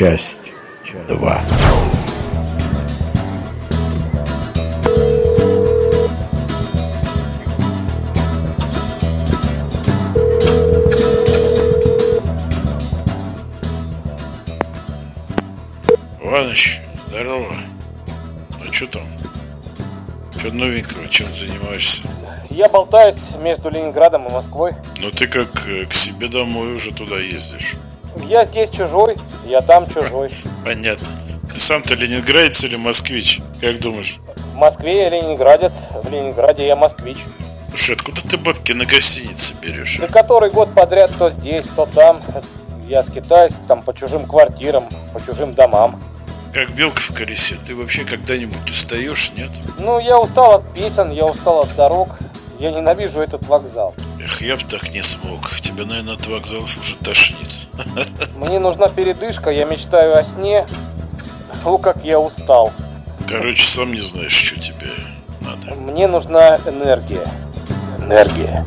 часть 2. Иваныч, здорово. А что там? Что новенького? Чем занимаешься? Я болтаюсь между Ленинградом и Москвой. Ну ты как э, к себе домой уже туда ездишь. Я здесь чужой, я там чужой. Понятно. Ты сам-то ленинградец или москвич? Как думаешь? В Москве я ленинградец, в Ленинграде я москвич. Слушай, откуда ты бабки на гостинице берешь? Да который год подряд то здесь, то там. Я скитаюсь там по чужим квартирам, по чужим домам. Как белка в колесе, ты вообще когда-нибудь устаешь, нет? Ну, я устал от песен, я устал от дорог. Я ненавижу этот вокзал. Эх, я бы так не смог. Тебя, наверное, от вокзалов уже тошнит. Мне нужна передышка, я мечтаю о сне. О, как я устал. Короче, сам не знаешь, что тебе надо. Мне нужна энергия. Энергия.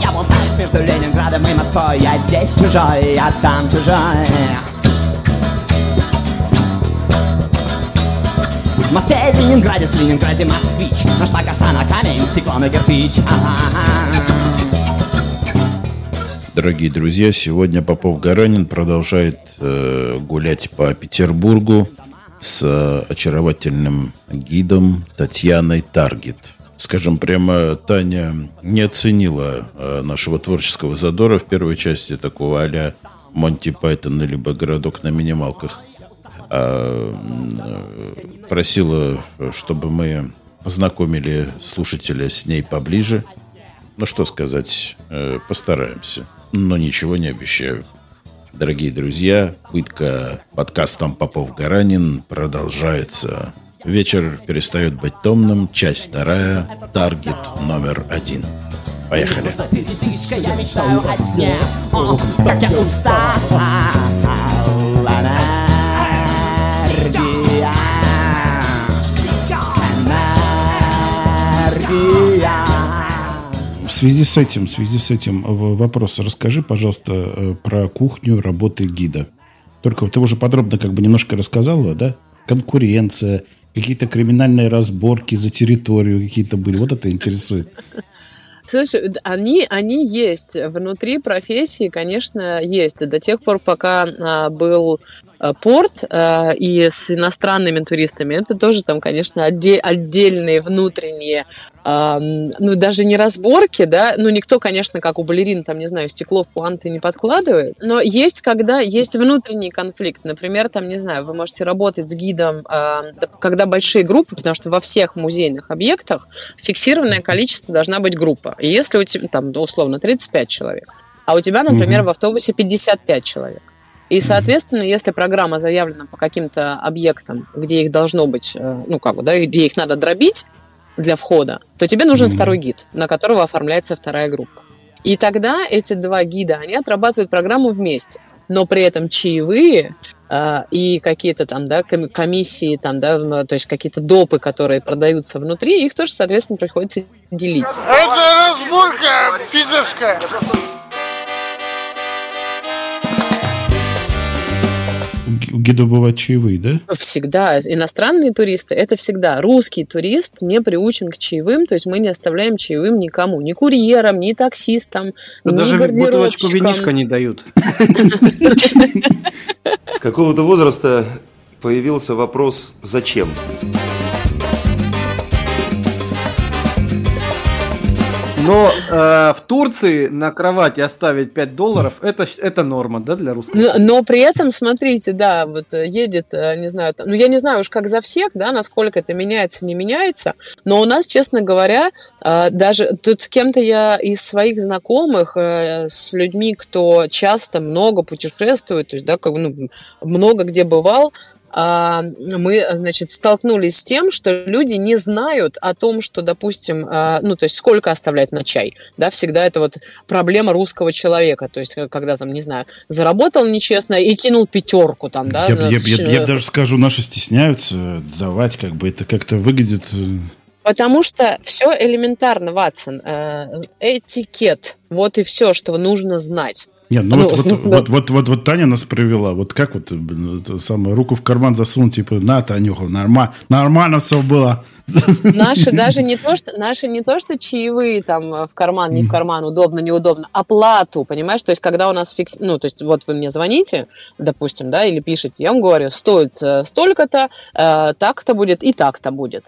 Я болтаюсь между Ленинградом и Москвой Я здесь чужой, я там чужой В Москве Ленинграде, в Ленинграде москвич Нашла коса на камень, стекло на кирпич Ага. Дорогие друзья, сегодня Попов Гаранин продолжает э, гулять по Петербургу с э, очаровательным гидом Татьяной Таргет. Скажем прямо, Таня не оценила э, нашего творческого задора в первой части такого а-ля Монти Пайтона либо «Городок на минималках». А, э, просила, чтобы мы познакомили слушателя с ней поближе. Ну что сказать, э, постараемся, но ничего не обещаю. Дорогие друзья, пытка подкастом Попов-Гаранин продолжается. Вечер перестает быть томным. Часть вторая. Таргет номер один. Поехали. Я В связи с этим, в связи с этим в- вопрос. Расскажи, пожалуйста, э, про кухню работы гида. Только ты уже подробно как бы немножко рассказала, да? Конкуренция, какие-то криминальные разборки за территорию какие-то были. Вот это интересует. Слушай, они, они есть. Внутри профессии, конечно, есть. До тех пор, пока а, был порт а, и с иностранными туристами, это тоже там, конечно, отде- отдельные внутренние, ну, даже не разборки, да, ну, никто, конечно, как у балерин, там, не знаю, стекло в пуанты не подкладывает, но есть, когда есть внутренний конфликт. Например, там, не знаю, вы можете работать с гидом, а, да, когда большие группы, потому что во всех музейных объектах фиксированное количество должна быть группа. И если у тебя, там, условно, 35 человек, а у тебя, например, Мгм. в автобусе 55 человек. И, соответственно, если программа заявлена по каким-то объектам, где их должно быть, э, ну, как бы, да, где их надо дробить для входа, то тебе нужен Мгм. второй гид, на которого оформляется вторая группа. И тогда эти два гида, они отрабатывают программу вместе. Но при этом чаевые а, и какие-то там, да, ком- комиссии, там, да, то есть какие-то допы, которые продаются внутри, их тоже, соответственно, приходится делить. Это разборка пидорская. У бывают чаевые, да? Всегда. Иностранные туристы – это всегда. Русский турист не приучен к чаевым, то есть мы не оставляем чаевым никому. Ни курьерам, ни таксистам, Ну, ни даже бутылочку гардеробщикам. винишка не дают. С какого-то возраста появился вопрос «Зачем?». Но э, в Турции на кровати оставить 5 долларов это, это норма, да, для русских? Но, но при этом, смотрите, да, вот э, едет, э, не знаю, там- ну я не знаю уж как за всех, да, насколько это меняется, не меняется, но у нас, честно говоря, э, даже тут с кем-то я из своих знакомых, с людьми, кто часто много путешествует, то есть, да, как ну, много где бывал, мы, значит, столкнулись с тем, что люди не знают о том, что, допустим, а, ну, то есть сколько оставлять на чай, да, всегда это вот проблема русского человека, то есть э, когда там, не знаю, заработал нечестно и кинул пятерку там, да, я, на- я- я- я даже скажу, наши стесняются давать, как бы это как-то выглядит. э, Потому что все элементарно, Ватсон. Э, Этикет. Вот и все, что нужно знать. Нет, ну, Ну, вот, вот, да. вот, вот, вот, вот Таня нас провела. Вот как вот, самое, руку в карман засунул, типа, на, Танюха, нормально, нормально все было. Наши даже не то, что наши не то, что чаевые там э, в карман, не в карман, удобно, неудобно, оплату, понимаешь? То есть, когда у нас фикс, ну, то есть, вот вы мне звоните, допустим, да, или пишете, я вам говорю, стоит э, столько-то, э, так-то будет и так-то будет.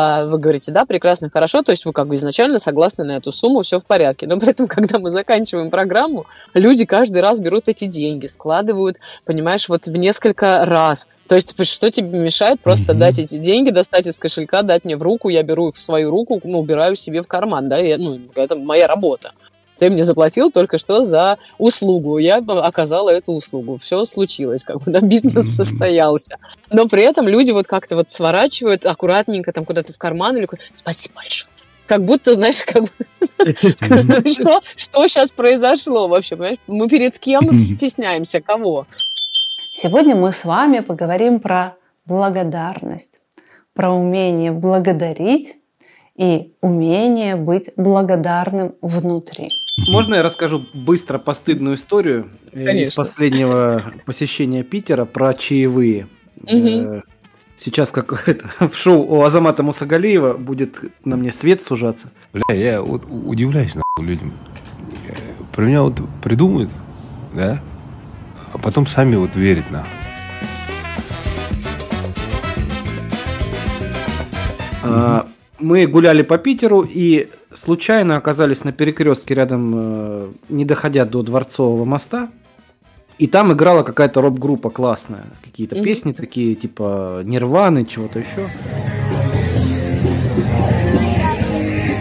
А Вы говорите, да, прекрасно, хорошо, то есть вы как бы изначально согласны на эту сумму, все в порядке. Но при этом, когда мы заканчиваем программу, люди каждый раз берут эти деньги, складывают, понимаешь, вот в несколько раз. То есть что тебе мешает просто Мгм. дать эти деньги, достать из кошелька, дать мне в руку, я беру их в свою руку, ну, убираю себе в карман, да, я- ну, это моя работа. Ты мне заплатил только что за услугу, я оказала эту услугу, все случилось, как бы, да, бизнес состоялся. Но при этом люди вот как-то вот сворачивают аккуратненько там куда-то в карман или спасибо большое. Как будто, знаешь, как бы, что, что сейчас произошло вообще, понимаешь? Мы перед кем стесняемся, кого? Сегодня мы с вами поговорим про благодарность, про умение благодарить и умение быть благодарным внутри. Можно я расскажу быстро постыдную историю э, из Конечно. последнего посещения Питера про чаевые? Э, Сейчас, как это, в шоу у Азамата Мусагалиева будет на мне свет сужаться. Бля, я вот удивляюсь нахуй людям. Э, Про меня вот придумают, да, а потом сами вот верят нахуй. А, Мы гуляли по Питеру и случайно оказались на перекрестке рядом, э, не доходя до Дворцового моста. И там играла какая-то рок-группа классная. Какие-то Мгм. песни такие, типа Нирваны, чего-то еще.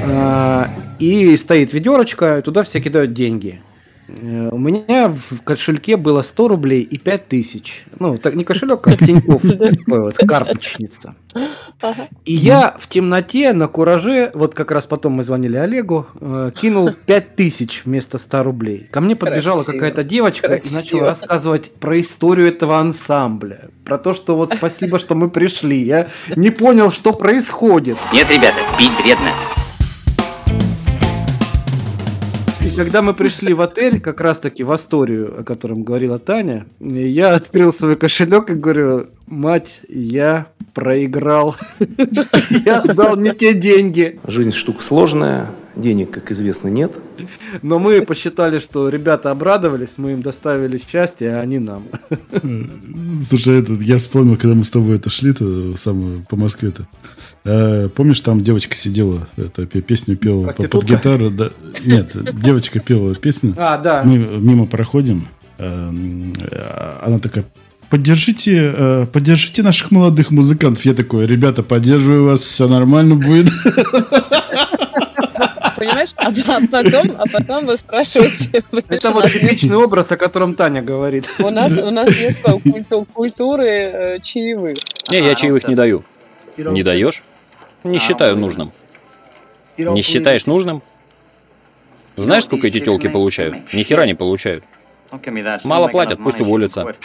А, И стоит ведерочка, и туда все кидают деньги. Э, У меня в кошельке было 100 рублей и 5 тысяч. Ну, так не кошелек, как Тинькофф, такой вот, карточница. И я в темноте, на кураже, вот как раз потом мы звонили Олегу, э, кинул 5 тысяч вместо 100 рублей. Ко мне подбежала какая-то девочка и начала рассказывать про историю этого ансамбля. Про то, что вот спасибо, что мы пришли. Я не понял, что происходит. Нет, ребята, пить вредно. Когда мы пришли в отель, как раз таки в Асторию, о котором говорила Таня, я открыл свой кошелек и говорю, мать, я проиграл. Я дал не те деньги. Жизнь штука сложная, денег, как известно, нет. Но мы посчитали, что ребята обрадовались, мы им доставили счастье, а они нам. Слушай, я вспомнил, когда мы с тобой это шли то самое, по Москве-то. Э, помнишь, там девочка сидела, это, пе- песню пела по- под гитару? Да, нет, девочка пела песню. А, да. Мы мимо проходим. эм, э, Она такая, поддержите, э, поддержите наших молодых музыкантов. Я такой, ребята, поддерживаю вас, все нормально будет. Понимаешь? А п- потом, а потом вы спрашиваете, Это вот нет- типичный образ, о котором Таня говорит. у нас, у нас нет культу- культуры э, чаевых. Не, я чаевых не даю. Не даешь? Не считаю нужным. Не считаешь нужным? Знаешь, сколько эти телки получают? Ни хера не получают. Мало платят, пусть уволятся.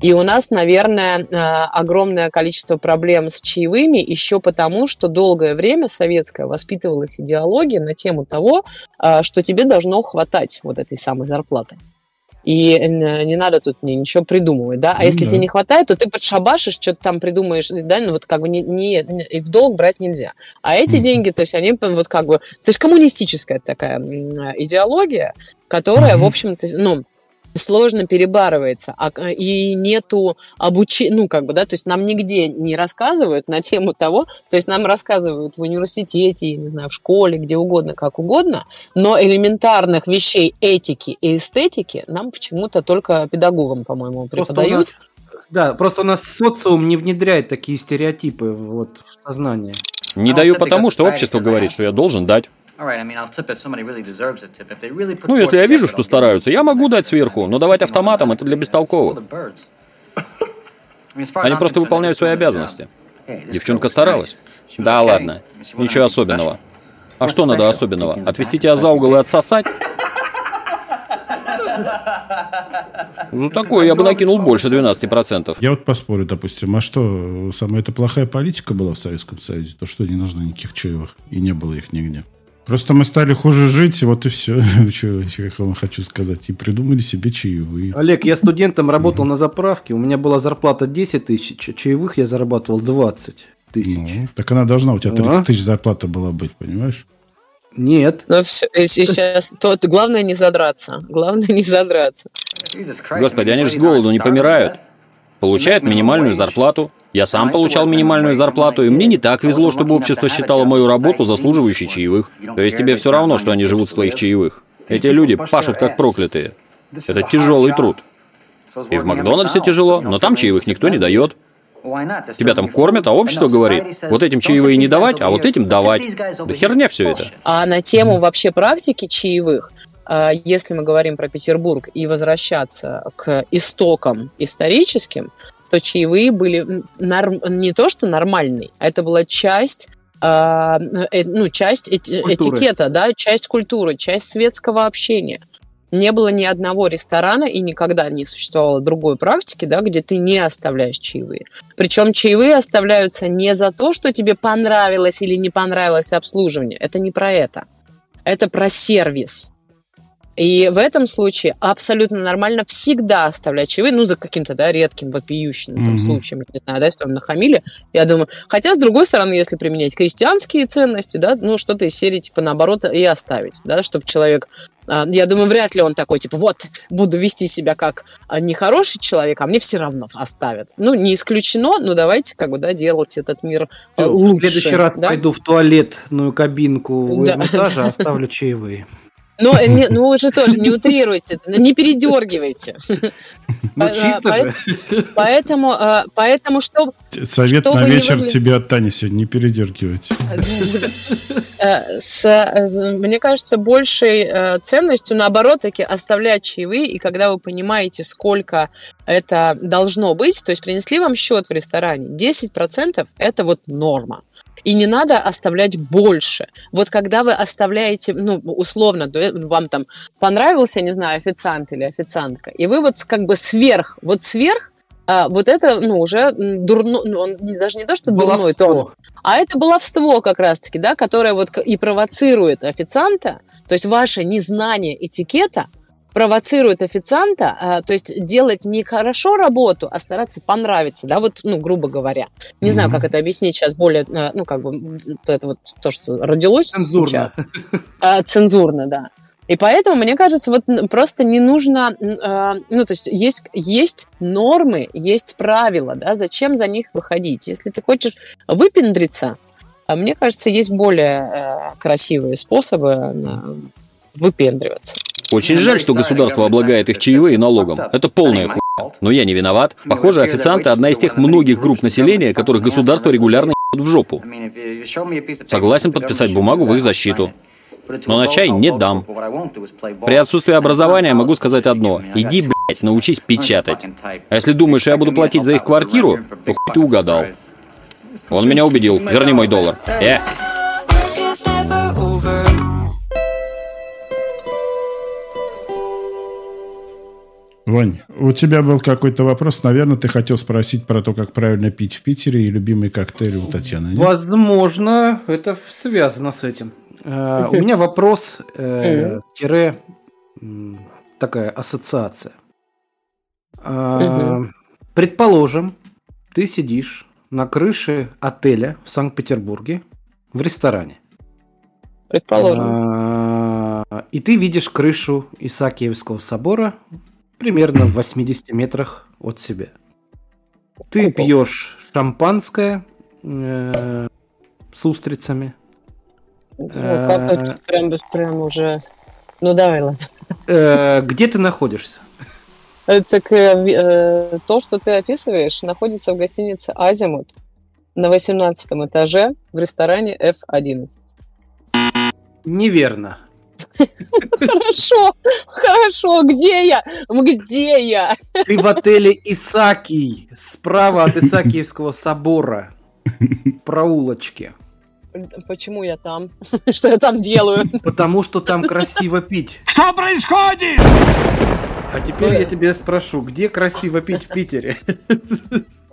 И у нас, наверное, э, огромное количество проблем с чаевыми еще потому, что долгое время советская воспитывалась идеология на тему того, э, что тебе должно хватать вот этой самой зарплаты. И э, не надо тут ничего придумывать, да? А Ну если да. тебе не хватает, то ты подшабашишь, что-то там придумаешь, да? Ну вот как бы не, не- не- и в долг брать нельзя. А эти Мгм. деньги, то есть они вот как бы... То есть коммунистическая такая идеология, которая, в Мгм. общем-то, ну, сложно перебарывается, а, к- и нету обучения, ну, как бы, да, то есть нам нигде не рассказывают на тему того, то есть нам рассказывают в университете, я не знаю, в школе, где угодно, как угодно, но элементарных вещей этики и эстетики нам почему-то только педагогам, по-моему, Просто преподают. нас, да, просто у нас социум не внедряет такие стереотипы вот, в сознание. Не даю потому, что общество говорит, что я должен дать. Ну, если я вижу, что стараются, я могу дать сверху, но давать автоматом это для бестолковых. Они просто выполняют свои обязанности. Девчонка старалась. Да ладно, ничего особенного. А что надо особенного? Отвести тебя за угол и отсосать? Ну, такое я бы накинул больше 12%. Я вот поспорю, допустим, а что, самая это плохая политика была в Советском Союзе? То что не нужно никаких чаевых, и не было их нигде. Просто мы стали хуже жить, вот и все, что, я вам хочу сказать. И придумали себе чаевые. Олег, я студентом работал на заправке, у меня была зарплата 10 тысяч, чаевых я зарабатывал 20 тысяч. Ну, так она должна, у тебя 30 А? тысяч зарплата была быть, понимаешь? Нет. Но все, сейчас, то, главное не задраться. Главное не задраться. Господи, они же с голоду не помирают. Получают минимальную зарплату. Я сам получал минимальную зарплату, и мне не так везло, чтобы общество считало мою работу заслуживающей чаевых. То есть тебе все равно, что они живут с твоих чаевых. Эти люди пашут как проклятые. Это тяжелый труд. И в Макдональдсе тяжело, но там чаевых никто не дает. Тебя там кормят, а общество говорит, вот этим чаевые не давать, а вот этим давать. Да херня все это. А на тему вообще практики чаевых, а, если мы говорим про Петербург и возвращаться к истокам историческим, то чаевые были норм- не то что нормальный, а это была часть а, э, ну, часть эти- Культуры. этикета, да, часть культуры, часть светского общения. Не было ни одного ресторана и никогда не существовало другой практики, да, где ты не оставляешь чаевые. Причем чаевые оставляются не за то, что тебе понравилось или не понравилось обслуживание. Это не про это. Это про сервис. И в этом случае абсолютно нормально всегда оставлять чаевые, ну, за каким-то, да, редким, вопиющим там, Мгм. случаем, не знаю, да, если вам нахамили, я думаю. Хотя, с другой стороны, если применять христианские ценности, да, ну, что-то из серии, типа, наоборот, и оставить, да, чтобы человек а, я думаю, вряд ли он такой, типа, вот, буду вести себя как а, нехороший человек, а мне все равно оставят. Ну, не исключено, но давайте, как бы, да, делать этот мир э, В лучше. следующий раз да? пойду в туалетную кабинку у Да. Эрмитажа, оставлю чаевые. Но, э, не- ну, вы же тоже не утрируйте, не передергивайте. Ну, По- чисто по- же. Поэтому, э, поэтому что, Совет Чтобы на вечер выгля- тебе от Тани сегодня, не передергивать. Э, с, э, мне кажется, большей э, ценностью, наоборот, таки оставлять чаевые, и когда вы понимаете, сколько это должно быть, то есть принесли вам счет в ресторане, 10% это вот норма. И не надо оставлять больше. Вот когда вы оставляете, ну, условно, вам там понравился, не знаю, официант или официантка, и вы вот как бы сверх, вот сверх, а, вот это, ну, уже дурно, ну, он даже не то, что дурной тон, а это баловство как раз-таки, да, которое вот и провоцирует официанта, то есть ваше незнание этикета провоцирует официанта, а, то есть делать не хорошо работу, а стараться понравиться, да, вот, ну, грубо говоря. Не знаю, Мгм. как это объяснить сейчас более, э, ну, как бы, это вот то, что родилось Цензурно. сейчас. А, цензурно, да. И поэтому, мне кажется, вот просто не нужно, а, ну, то есть есть, есть нормы, есть правила, да, зачем за них выходить? Если ты хочешь выпендриться, мне кажется, есть более э, красивые способы э, выпендриваться. Очень жаль, что государство облагает их чаевые налогом. Это полная хуйня. Но я не виноват. Похоже, официанты одна из тех многих групп населения, которых государство регулярно в жопу. Согласен подписать бумагу в их защиту. Но на чай не дам. При отсутствии образования могу сказать одно. Иди, блядь, научись печатать. А если думаешь, я буду платить за их квартиру, то хуй ты угадал. Он меня убедил. Верни мой доллар. Э, Вань, у тебя был какой-то вопрос. Наверное, ты хотел спросить про то, как правильно пить в Питере и любимые коктейли у Татьяны. нет? Возможно, это связано с этим. Э, У меня вопрос, э, тире, такая ассоциация. Э. Предположим, ты сидишь на крыше отеля в Санкт-Петербурге в ресторане. Предположим. И ты видишь крышу Исаакиевского собора примерно в 80 метрах от себя. Ты пьешь шампанское э, с устрицами. Ну, как-то прям, прям уже... Ну, давай, ладно. Э, Где ты находишься? Так, э, э, то, что ты описываешь, находится в гостинице «Азимут» на 18 этаже в ресторане F11. Неверно. Хорошо, хорошо, где я? Где я? Ты в отеле Исакий, справа от Исаакиевского собора, в проулочке. Почему я там? Что я там делаю? Потому что там красиво пить. Что происходит? А теперь я тебя спрошу, где красиво пить в Питере?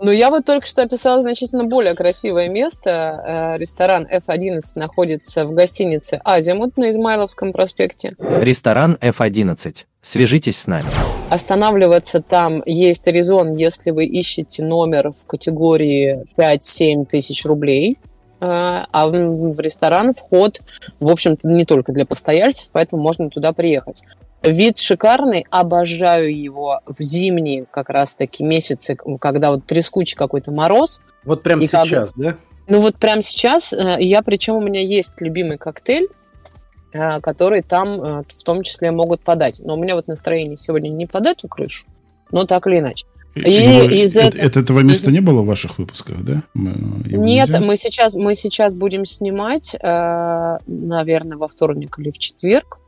Ну, я вот только что описала значительно более красивое место. Э, Ресторан F11 находится в гостинице «Азимут» на Измайловском проспекте. Ресторан F11. Свяжитесь с нами. Останавливаться там есть резон, если вы ищете номер в категории 5-7 тысяч рублей. Э, А в ресторан вход, в общем-то, не только для постояльцев, поэтому можно туда приехать. Вид шикарный, обожаю его в зимние как раз-таки месяцы, когда вот трескучий какой-то мороз. Вот прямо И как- сейчас, да? Ну вот прямо сейчас э, я, причем у меня есть любимый коктейль, э, который там э, в том числе могут подать. Но у меня вот настроение сегодня не под эту крышу, но так или иначе. И Его- из э- этого- это- этого места не было в ваших выпусках, да? Его Нет, нельзя? мы сейчас, мы сейчас будем снимать, наверное, во вторник или в четверг.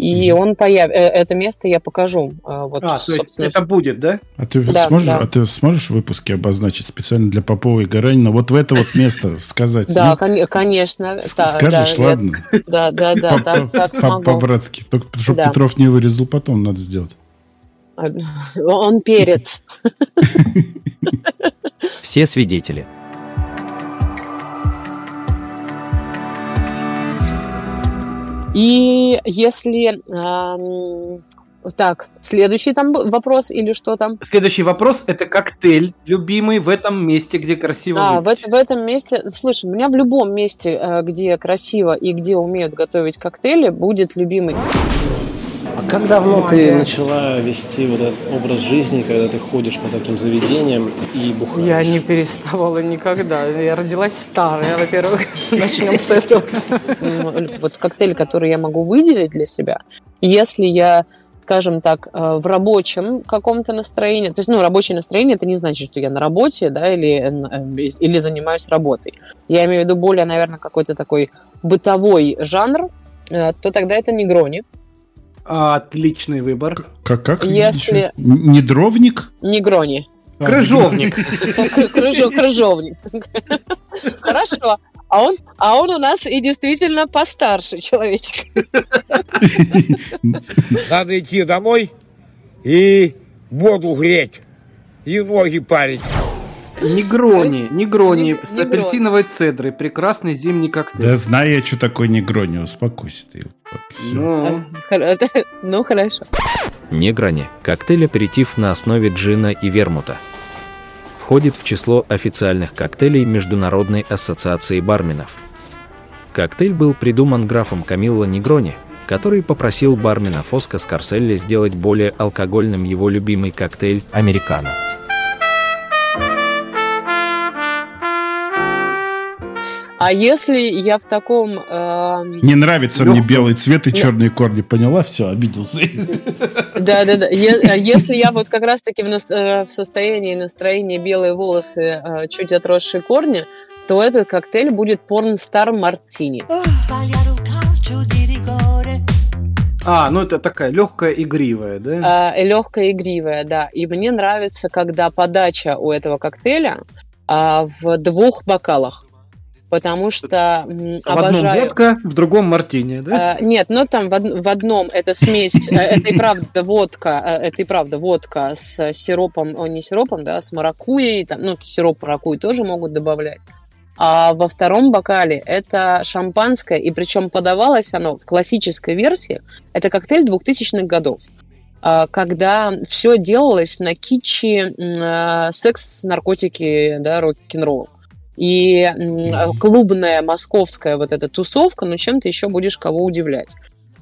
И он появится. Это место я покажу. э, Вот, А, то есть собственно, это будет, да? А ты Да, сможешь, да. а ты сможешь в выпуске обозначить специально для Попова и Гаранина вот в это вот место сказать? Да, ну? кон- конечно. Скажешь, ладно? Да, да, да, так, смогу. По-братски. Только чтобы. Петров не вырезал потом, надо сделать. Он перец. Все свидетели. И если... эм, Так, следующий там вопрос или что там? Следующий вопрос – это коктейль, любимый в этом месте, где красиво А, в, выпить. в этом месте, слушай, у меня в любом месте, э, где красиво и где умеют готовить коктейли, будет любимый. Как давно ты начала вести вот этот образ жизни, когда ты ходишь по таким заведениям и бухаешь? Я не переставала никогда. Я родилась старая, во-первых. Начнем с этого. Вот коктейль, который я могу выделить для себя, если я скажем так, э, в рабочем каком-то настроении. То есть, ну, рабочее настроение это не значит, что я на работе, да, или, э, или занимаюсь работой. Я имею в виду более, наверное, какой-то такой бытовой жанр, э, то тогда это негрони. Отличный выбор. Как, как? Если- Не дровник? Негрони. Крыжовник. Крыжо- Крыжовник. Хорошо. А он, а он у нас и действительно постарше человечек. Надо идти домой и воду греть, и ноги парить. Негрони, негрони с Негрони. апельсиновой цедрой. Прекрасный зимний коктейль. Да знаю я, что такое негрони. Успокойся ты. Ну, Хор- Ну, хорошо. Неграни – коктейль-аперитив на основе джина и вермута. Входит в число официальных коктейлей Международной ассоциации барменов. Коктейль был придуман графом Камилло Негрони, который попросил бармена Фоско Скарселли сделать более алкогольным его любимый коктейль «Американо». А если я в таком... эм, Не нравится мне лёгком- белый цвет и Да. черные корни. Поняла? Все, обиделся. Да, да, да. Е- а Если я вот как раз-таки в, э, в состоянии настроения белые волосы, э, чуть отросшие корни, то этот коктейль будет порнстар мартини. а, ну это такая легкая игривая, да? легкая, игривая, да. И мне нравится, когда подача у этого коктейля а, в двух бокалах. Потому что м, В одном обожаю... водка, в другом мартини, да? А, Нет, ну там в, од- в одном это смесь, э, это и правда водка, э, это и правда водка с сиропом, о, не сиропом, да, с маракуйей, там, ну, сироп маракуй тоже могут добавлять. А во втором бокале это шампанское, и причем подавалось оно в классической версии, это коктейль 2000-х годов, а, когда все делалось на э, секс, наркотики, да, рок-н-ролл. И клубная московская вот эта тусовка, ну чем ты еще будешь кого удивлять?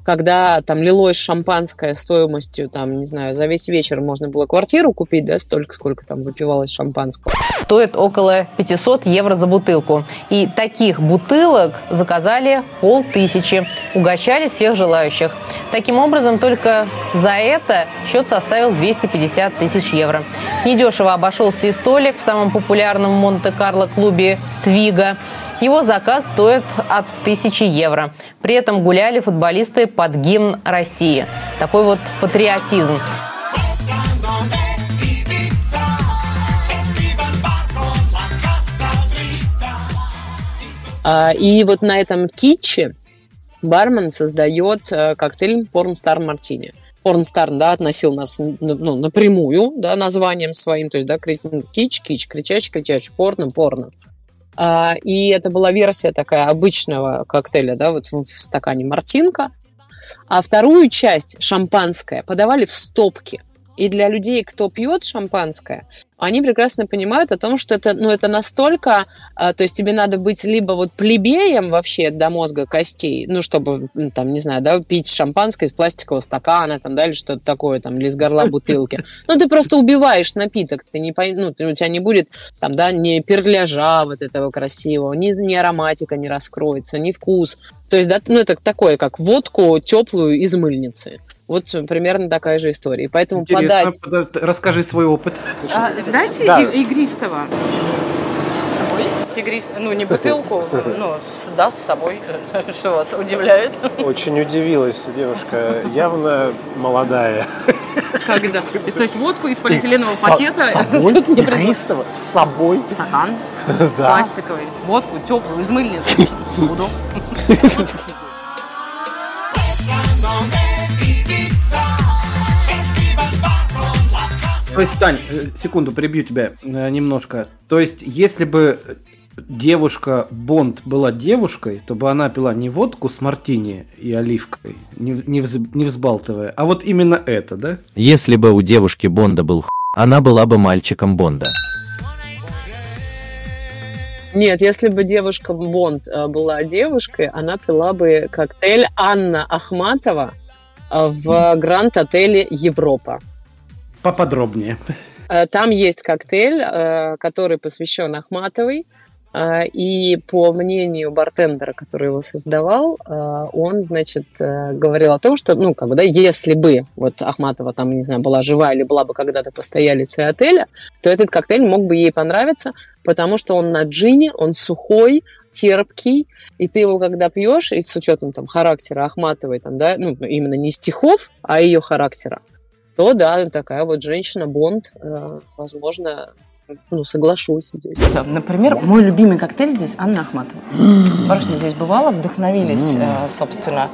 Когда там лилось шампанское стоимостью, там, не знаю, за весь вечер можно было квартиру купить, да, столько, сколько там выпивалось шампанского. стоит около 500 евро за бутылку. И таких бутылок заказали полтысячи. Угощали всех желающих. Таким образом, только за это счет составил 250 тысяч евро. Недешево обошелся и столик в самом популярном Монте-Карло клубе «Твига». Его заказ стоит от 1000 евро. При этом гуляли футболисты под гимн России. Такой вот патриотизм. А, И вот на этом китче бармен создает э, коктейль Pornstar Martini. Порнстар, да, относил нас ну, напрямую, да, названием своим, то есть, да, кич, кич, кричач, кричач, порно, порно. А, и это была версия такая обычного коктейля, да, вот в, в стакане мартинка. А вторую часть, шампанское, подавали в стопке. И для людей, кто пьет шампанское, они прекрасно понимают о том, что это, ну, это настолько, а, то есть тебе надо быть либо вот плебеем вообще до мозга костей, ну, чтобы, там, не знаю, да, пить шампанское из пластикового стакана, там, да, или что-то такое, там, или из горла бутылки. Ну, ты просто убиваешь напиток, ты не ну, у тебя не будет, там, да, ни перляжа вот этого красивого, ни, ни ароматика не раскроется, ни вкус. То есть, да, ну, это такое, как водку теплую из мыльницы. Вот примерно такая же история. Поэтому Интересно, подать... Расскажи свой опыт. А, дайте да. игристого. С собой? Тигрист, ну не бутылку, ну да, с собой. Что вас удивляет? Очень удивилась девушка, явно молодая. Когда? То есть водку из полиэтиленового с пакета? С собой? Игристого? С собой? Стакан да. пластиковый. Водку теплую из мыльницы. Буду. То есть, Тань, э, секунду, перебью тебя э, немножко. То есть, если бы девушка Бонд была девушкой, то бы она пила не водку с мартини и оливкой, не, не, вз, не взбалтывая, а вот именно это, да? Если бы у девушки Бонда был х... она была бы мальчиком Бонда. Нет, если бы девушка Бонд э, была девушкой, она пила бы коктейль Анна Ахматова в Гранд-отеле Европа. Поподробнее. Э, там есть коктейль, э, который посвящен Ахматовой. Э, и по мнению бартендера, который его создавал, он, значит, говорил о том, что, ну, как бы, да, если бы вот Ахматова там, не знаю, была жива или была бы когда-то постоялицей отеля, то этот коктейль мог бы ей понравиться, потому что он на джине, он сухой, терпкий, и ты его когда пьешь, и с учетом там характера Ахматовой, там, да, ну, именно не стихов, а ее характера, то да, такая вот женщина-бонд, э, возможно, ну, соглашусь здесь. Например, мой любимый коктейль здесь Анна Ахматова. Барышня здесь бывала, вдохновились, э, собственно,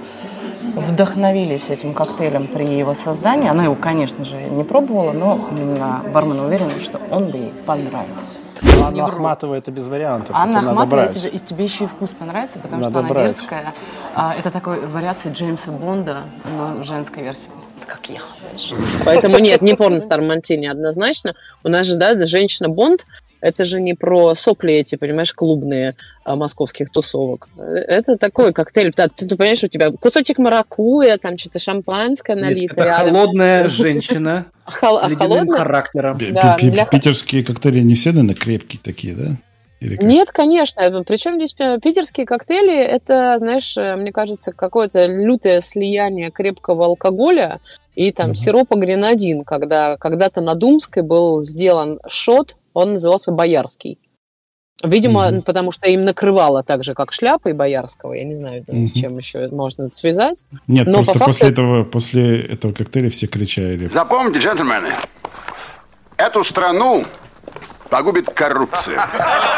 вдохновились этим коктейлем при его создании. Она его, конечно же, не пробовала, но бармен уверен, что он бы ей понравился. Анна Ахматова это без вариантов. Анна это Ахматова, тебе, и тебе еще и вкус понравится, потому надо что она брать. дерзкая. А, это такой вариация Джеймса Бонда, но женской версии. Это как я? Поэтому нет, не порно-стар Мартини однозначно. У нас же, да, женщина Бонд, это же не про сопли эти, понимаешь, клубные а, московских тусовок. Это такой коктейль. Да, ты, ты понимаешь, у тебя кусочек маракуя, там что-то шампанское налито Это рядом. холодная женщина Хол- с ледяным холодная? характером. Питерские коктейли не все, наверное, крепкие такие, да? Или как? Нет, конечно. Причем здесь пи- питерские коктейли, это, знаешь, э, мне кажется, какое-то лютое слияние крепкого алкоголя и там сиропа гренадин, когда когда-то на Думской был сделан шот, он назывался Боярский. Видимо, потому что им накрывало так же, как шляпой Боярского. Я не знаю, Мгм. с чем еще можно это связать. Нет, Но просто по факту после, этого, после этого коктейля все кричали. Запомните, джентльмены, эту страну погубит коррупция.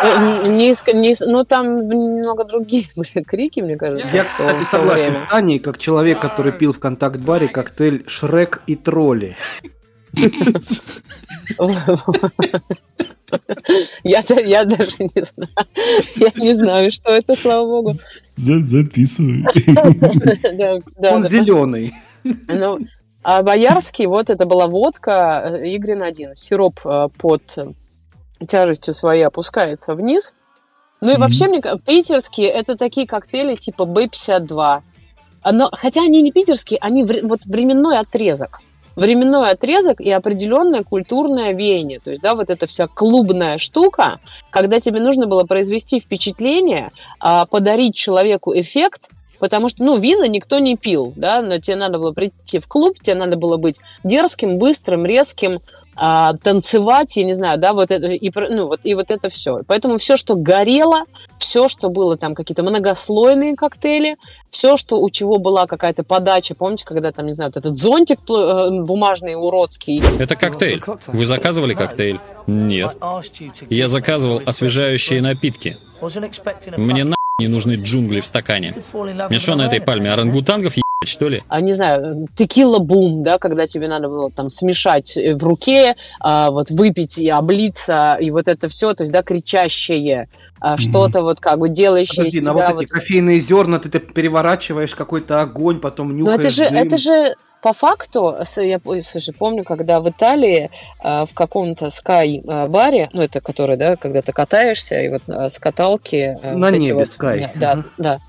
э, иск- не иск- ну, там немного другие были крики, мне кажется. Я, в то- кстати, согласен время. с Таней, как человек, который пил в контакт-баре коктейль «Шрек и тролли». Я, я даже не знаю. Я не знаю, что это, слава богу. За- записывай. Да, да, Он да. зеленый. Ну, а Боярский, вот это была водка э, и гренадин. Сироп э, под тяжестью своей опускается вниз. Ну и вообще, мне питерские это такие коктейли типа Б-52. Но, хотя они не питерские, они вот временной отрезок. Временной отрезок и определенное культурное веяние. То есть, да, вот эта вся клубная штука, когда тебе нужно было произвести впечатление, а, подарить человеку эффект, Потому что, ну, вина никто не пил, да, но тебе надо было прийти в клуб, тебе надо было быть дерзким, быстрым, резким, а, танцевать, я не знаю, да, вот это, и, ну, вот, и вот это все. Поэтому все, что горело, все, что было там, какие-то многослойные коктейли, все, что у чего была какая-то подача, помните, когда там, не знаю, вот этот зонтик э, бумажный, уродский. Это коктейль. Вы заказывали коктейль? Нет. Я заказывал освежающие напитки. Мне на не нужны джунгли в стакане. Мне что на этой пальме, орангутангов е- что ли? а, не знаю, текила бум, да, когда тебе надо было там смешать в руке, а, вот выпить и облиться, и вот это все, то есть, да, кричащее, а, что-то вот как бы делающее Подожди, из на тебя вот эти вот кофейные зерна ты, ты переворачиваешь какой-то огонь, потом Ну нюхаешь это же, дым. это же по факту, я слушай, помню, когда в Италии э, в каком-то Sky э, баре, ну это который, да, когда ты катаешься и вот э, с каталки э, На вот эти небе вот, Sky. да, Мгм. да.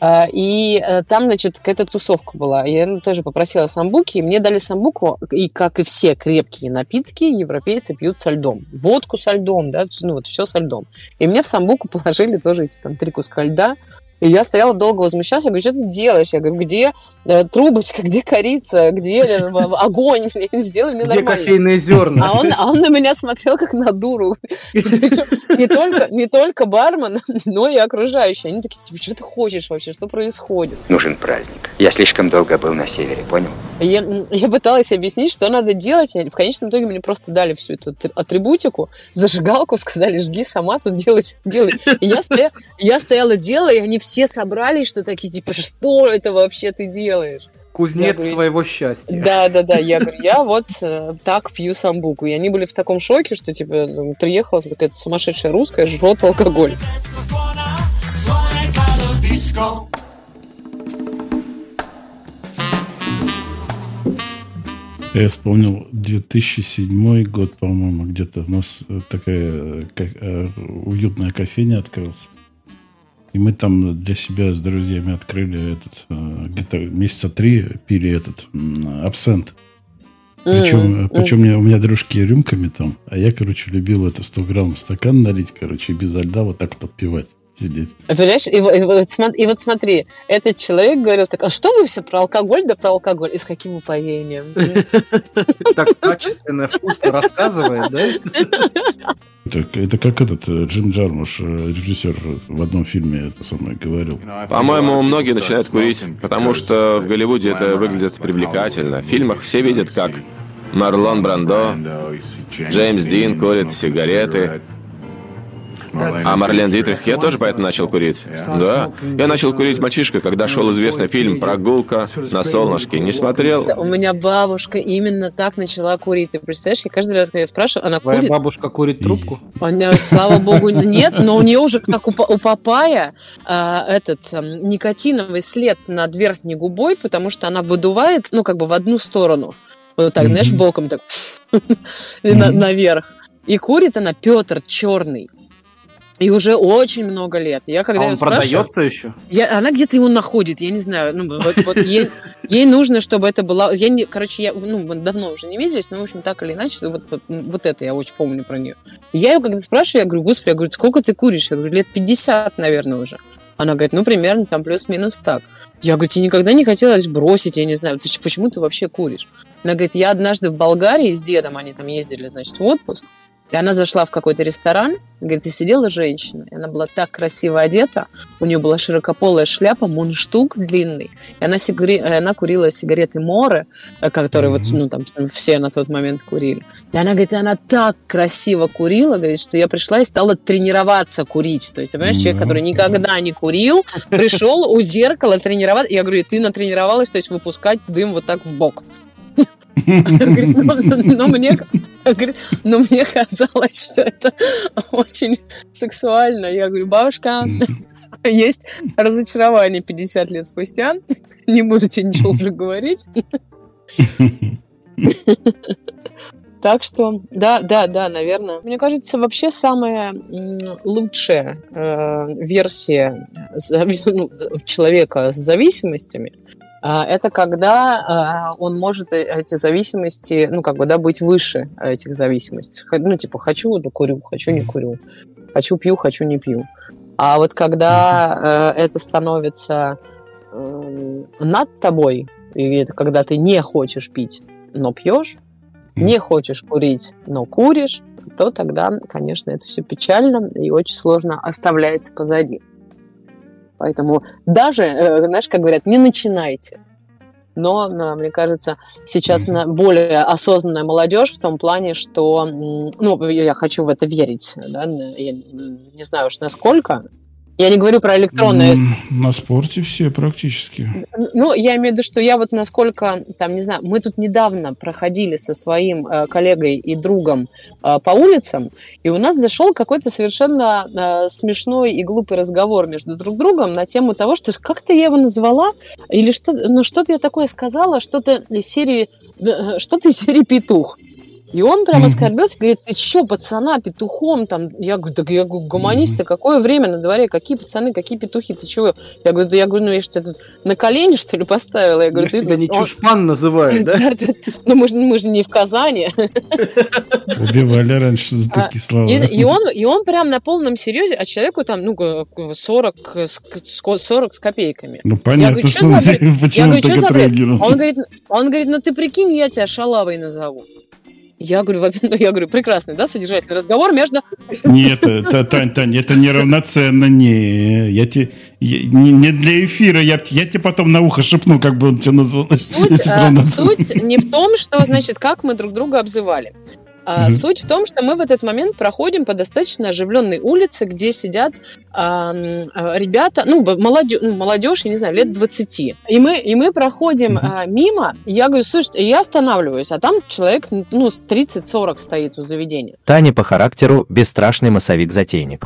А, И э, там, значит, какая-то тусовка была. Я ну, тоже попросила самбуки, и мне дали самбуку, и как и все крепкие напитки, европейцы пьют со льдом. Водку со льдом, да, ну вот все со льдом. И мне в самбуку положили тоже эти там три куска льда, и я стояла долго возмущалась, я говорю, что ты делаешь? Я говорю, где э, трубочка, где корица, где э, огонь? Сделай мне Где нормально. кофейные зерна? А он, а он на меня смотрел как на дуру. Не только, не только бармен, но и окружающие. Они такие, типа, что ты хочешь вообще, что происходит? Нужен праздник. Я слишком долго был на севере, понял? Я, я пыталась объяснить, что надо делать. В конечном итоге мне просто дали всю эту атри- атрибутику, зажигалку, сказали, жги сама, тут делай, делай. И я, стоя- я стояла, делала, и они все собрались, что такие, типа, что это вообще ты делаешь? Кузнец говорю, своего счастья. Да, да, да. Я говорю, я вот э, так пью самбуку. И они были в таком шоке, что типа ну, приехала какая-то сумасшедшая русская, жрет алкоголь. Я вспомнил 2007 год, по-моему, где-то у нас э, такая э, ка- э, уютная кофейня открылась. И мы там для себя с друзьями открыли этот, э, где-то месяца три пили этот абсент. Причем, М, м. причем у, меня, у меня дружки рюмками там, а я, короче, любил это 100 грамм в стакан налить, короче, без льда вот так подпивать, сидеть. А Понимаешь, и, и вот смо- и вот смотри, этот человек говорил так, а что вы все про алкоголь, да про алкоголь? И с каким упоением? Так качественно, вкусно рассказывает, да? Это, это как этот э, Джим Джармуш, э, режиссер, в одном фильме это самое говорил. По-моему, многие начинают курить, потому что в Голливуде это выглядит привлекательно. В фильмах все видят, как Марлон Брандо, Джеймс Дин курит сигареты. А Марлен Дитрих, я тоже поэтому начал курить. Да. Я начал курить мальчишка, когда шел известный фильм «Прогулка на солнышке». Не смотрел? Да, У меня бабушка именно так начала курить. Ты представляешь, я каждый раз, когда я спрашиваю, она Твоя курит. бабушка курит трубку? Неё, слава богу, нет, но у нее уже, как у, у Папая, а, этот ам, никотиновый след над верхней губой, потому что она выдувает, ну, как бы в одну сторону. Вот так, знаешь, боком так наверх. И курит она Петр черный. И уже очень много лет. Я когда А он спрашиваю- продается еще? я, она где-то его находит, я не знаю. Ну, вот, вот ей, ей нужно, чтобы это было... Я не, короче, я, ну, мы давно уже не виделись, но, в общем, так или иначе, вот, вот, вот это я очень помню про нее. Я ее когда спрашиваю, я говорю, господи, я говорю, сколько ты куришь? Я говорю, лет 50, наверное, уже. Она говорит, ну, примерно там плюс-минус так. Я говорю, тебе никогда не хотелось бросить, я не знаю, ты почему ты вообще куришь? Она говорит, я однажды в Болгарии с дедом, они там ездили, значит, в отпуск, и она зашла в какой-то ресторан, говорит, и сидела женщина, и она была так красиво одета, у нее была широкополая шляпа, мундштук длинный, и она, сигаре... э, она курила сигареты Море, э, которые вот, ну, там все на тот момент курили. И она говорит, она так красиво курила, говорит, что я пришла и стала тренироваться курить. То есть, ты понимаешь, человек, который никогда не курил, пришел у зеркала тренироваться. Я говорю, и ты натренировалась, то есть выпускать дым вот так в бок. Она говорит, «Ну, ну, ну, мне, говорит, ну, мне казалось, что это очень сексуально. Я говорю, бабушка, есть разочарование 50 лет спустя. Не буду тебе ничего уже говорить. Так что, да, да, да, наверное. Мне кажется, вообще самая лучшая э, версия зави- ну, человека с зависимостями это когда а, он может э- эти зависимости, ну, как бы, да, быть выше этих зависимостей. Ну, типа, хочу, ну, курю, хочу, не курю. Хочу, пью, хочу, не пью. А вот когда э, это становится э, над тобой, и это когда ты не хочешь пить, но пьешь, не хочешь курить, но куришь, то тогда, конечно, это все печально и очень сложно оставляется позади. Поэтому даже, э, знаешь, как говорят, не начинайте. Но, мне кажется, сейчас более осознанная молодежь в том плане, что, ну, я хочу в это верить, да, я не знаю уж насколько, Я не говорю про электронное. М, На спорте все практически. Ну, я имею в виду, что я вот насколько, там, не знаю, мы тут недавно проходили со своим э, коллегой и другом э, по улицам, и у нас зашел какой-то совершенно э, смешной и глупый разговор между друг другом на тему того, что как-то я его назвала, или что, ну, что-то я такое сказала, что-то из серии, э, что-то из серии «Петух». И он прям оскорбился, говорит, ты чё, пацана, петухом там? Я говорю, да я говорю, гуманист, а какое время на дворе? Какие пацаны, какие петухи, ты чего? Я говорю, да я говорю, ну я что, тебя тут на колени, что ли, поставила? Я говорю, ты... тебя не он- чушпан называют, да? Ну мы же, мы же не в Казани. Убивали раньше за А, такие слова. И, и он, и он прям на полном серьезе, а человеку там, ну, г- 40 с, к- 40 с копейками. Ну, Я понятно, говорю, что что он за бред? тебе- Я почему говорю, так что за бред? отреагировал. Он говорит, он говорит, ну ты прикинь, я тебя шалавой назову. Я говорю, во- ну, я говорю, прекрасный, да, содержательный разговор между... Нет, это, Тань, Тань, это неравноценно, не. Я тебе, не, не для эфира, я, я тебе потом на ухо шепну, как бы он тебя назвал. Суть, если а, назвал. суть не в том, что, значит, как мы друг друга обзывали. А, Мгм. Суть в том, что мы в этот момент проходим по достаточно оживленной улице, где сидят а, а, ребята, ну, молодежь, молодежь, я не знаю, лет 20. И мы, и мы проходим а, мимо, и я говорю, слушай, я останавливаюсь, а там человек, ну, с 30-40 стоит у заведения. Таня по характеру бесстрашный массовик-затейник.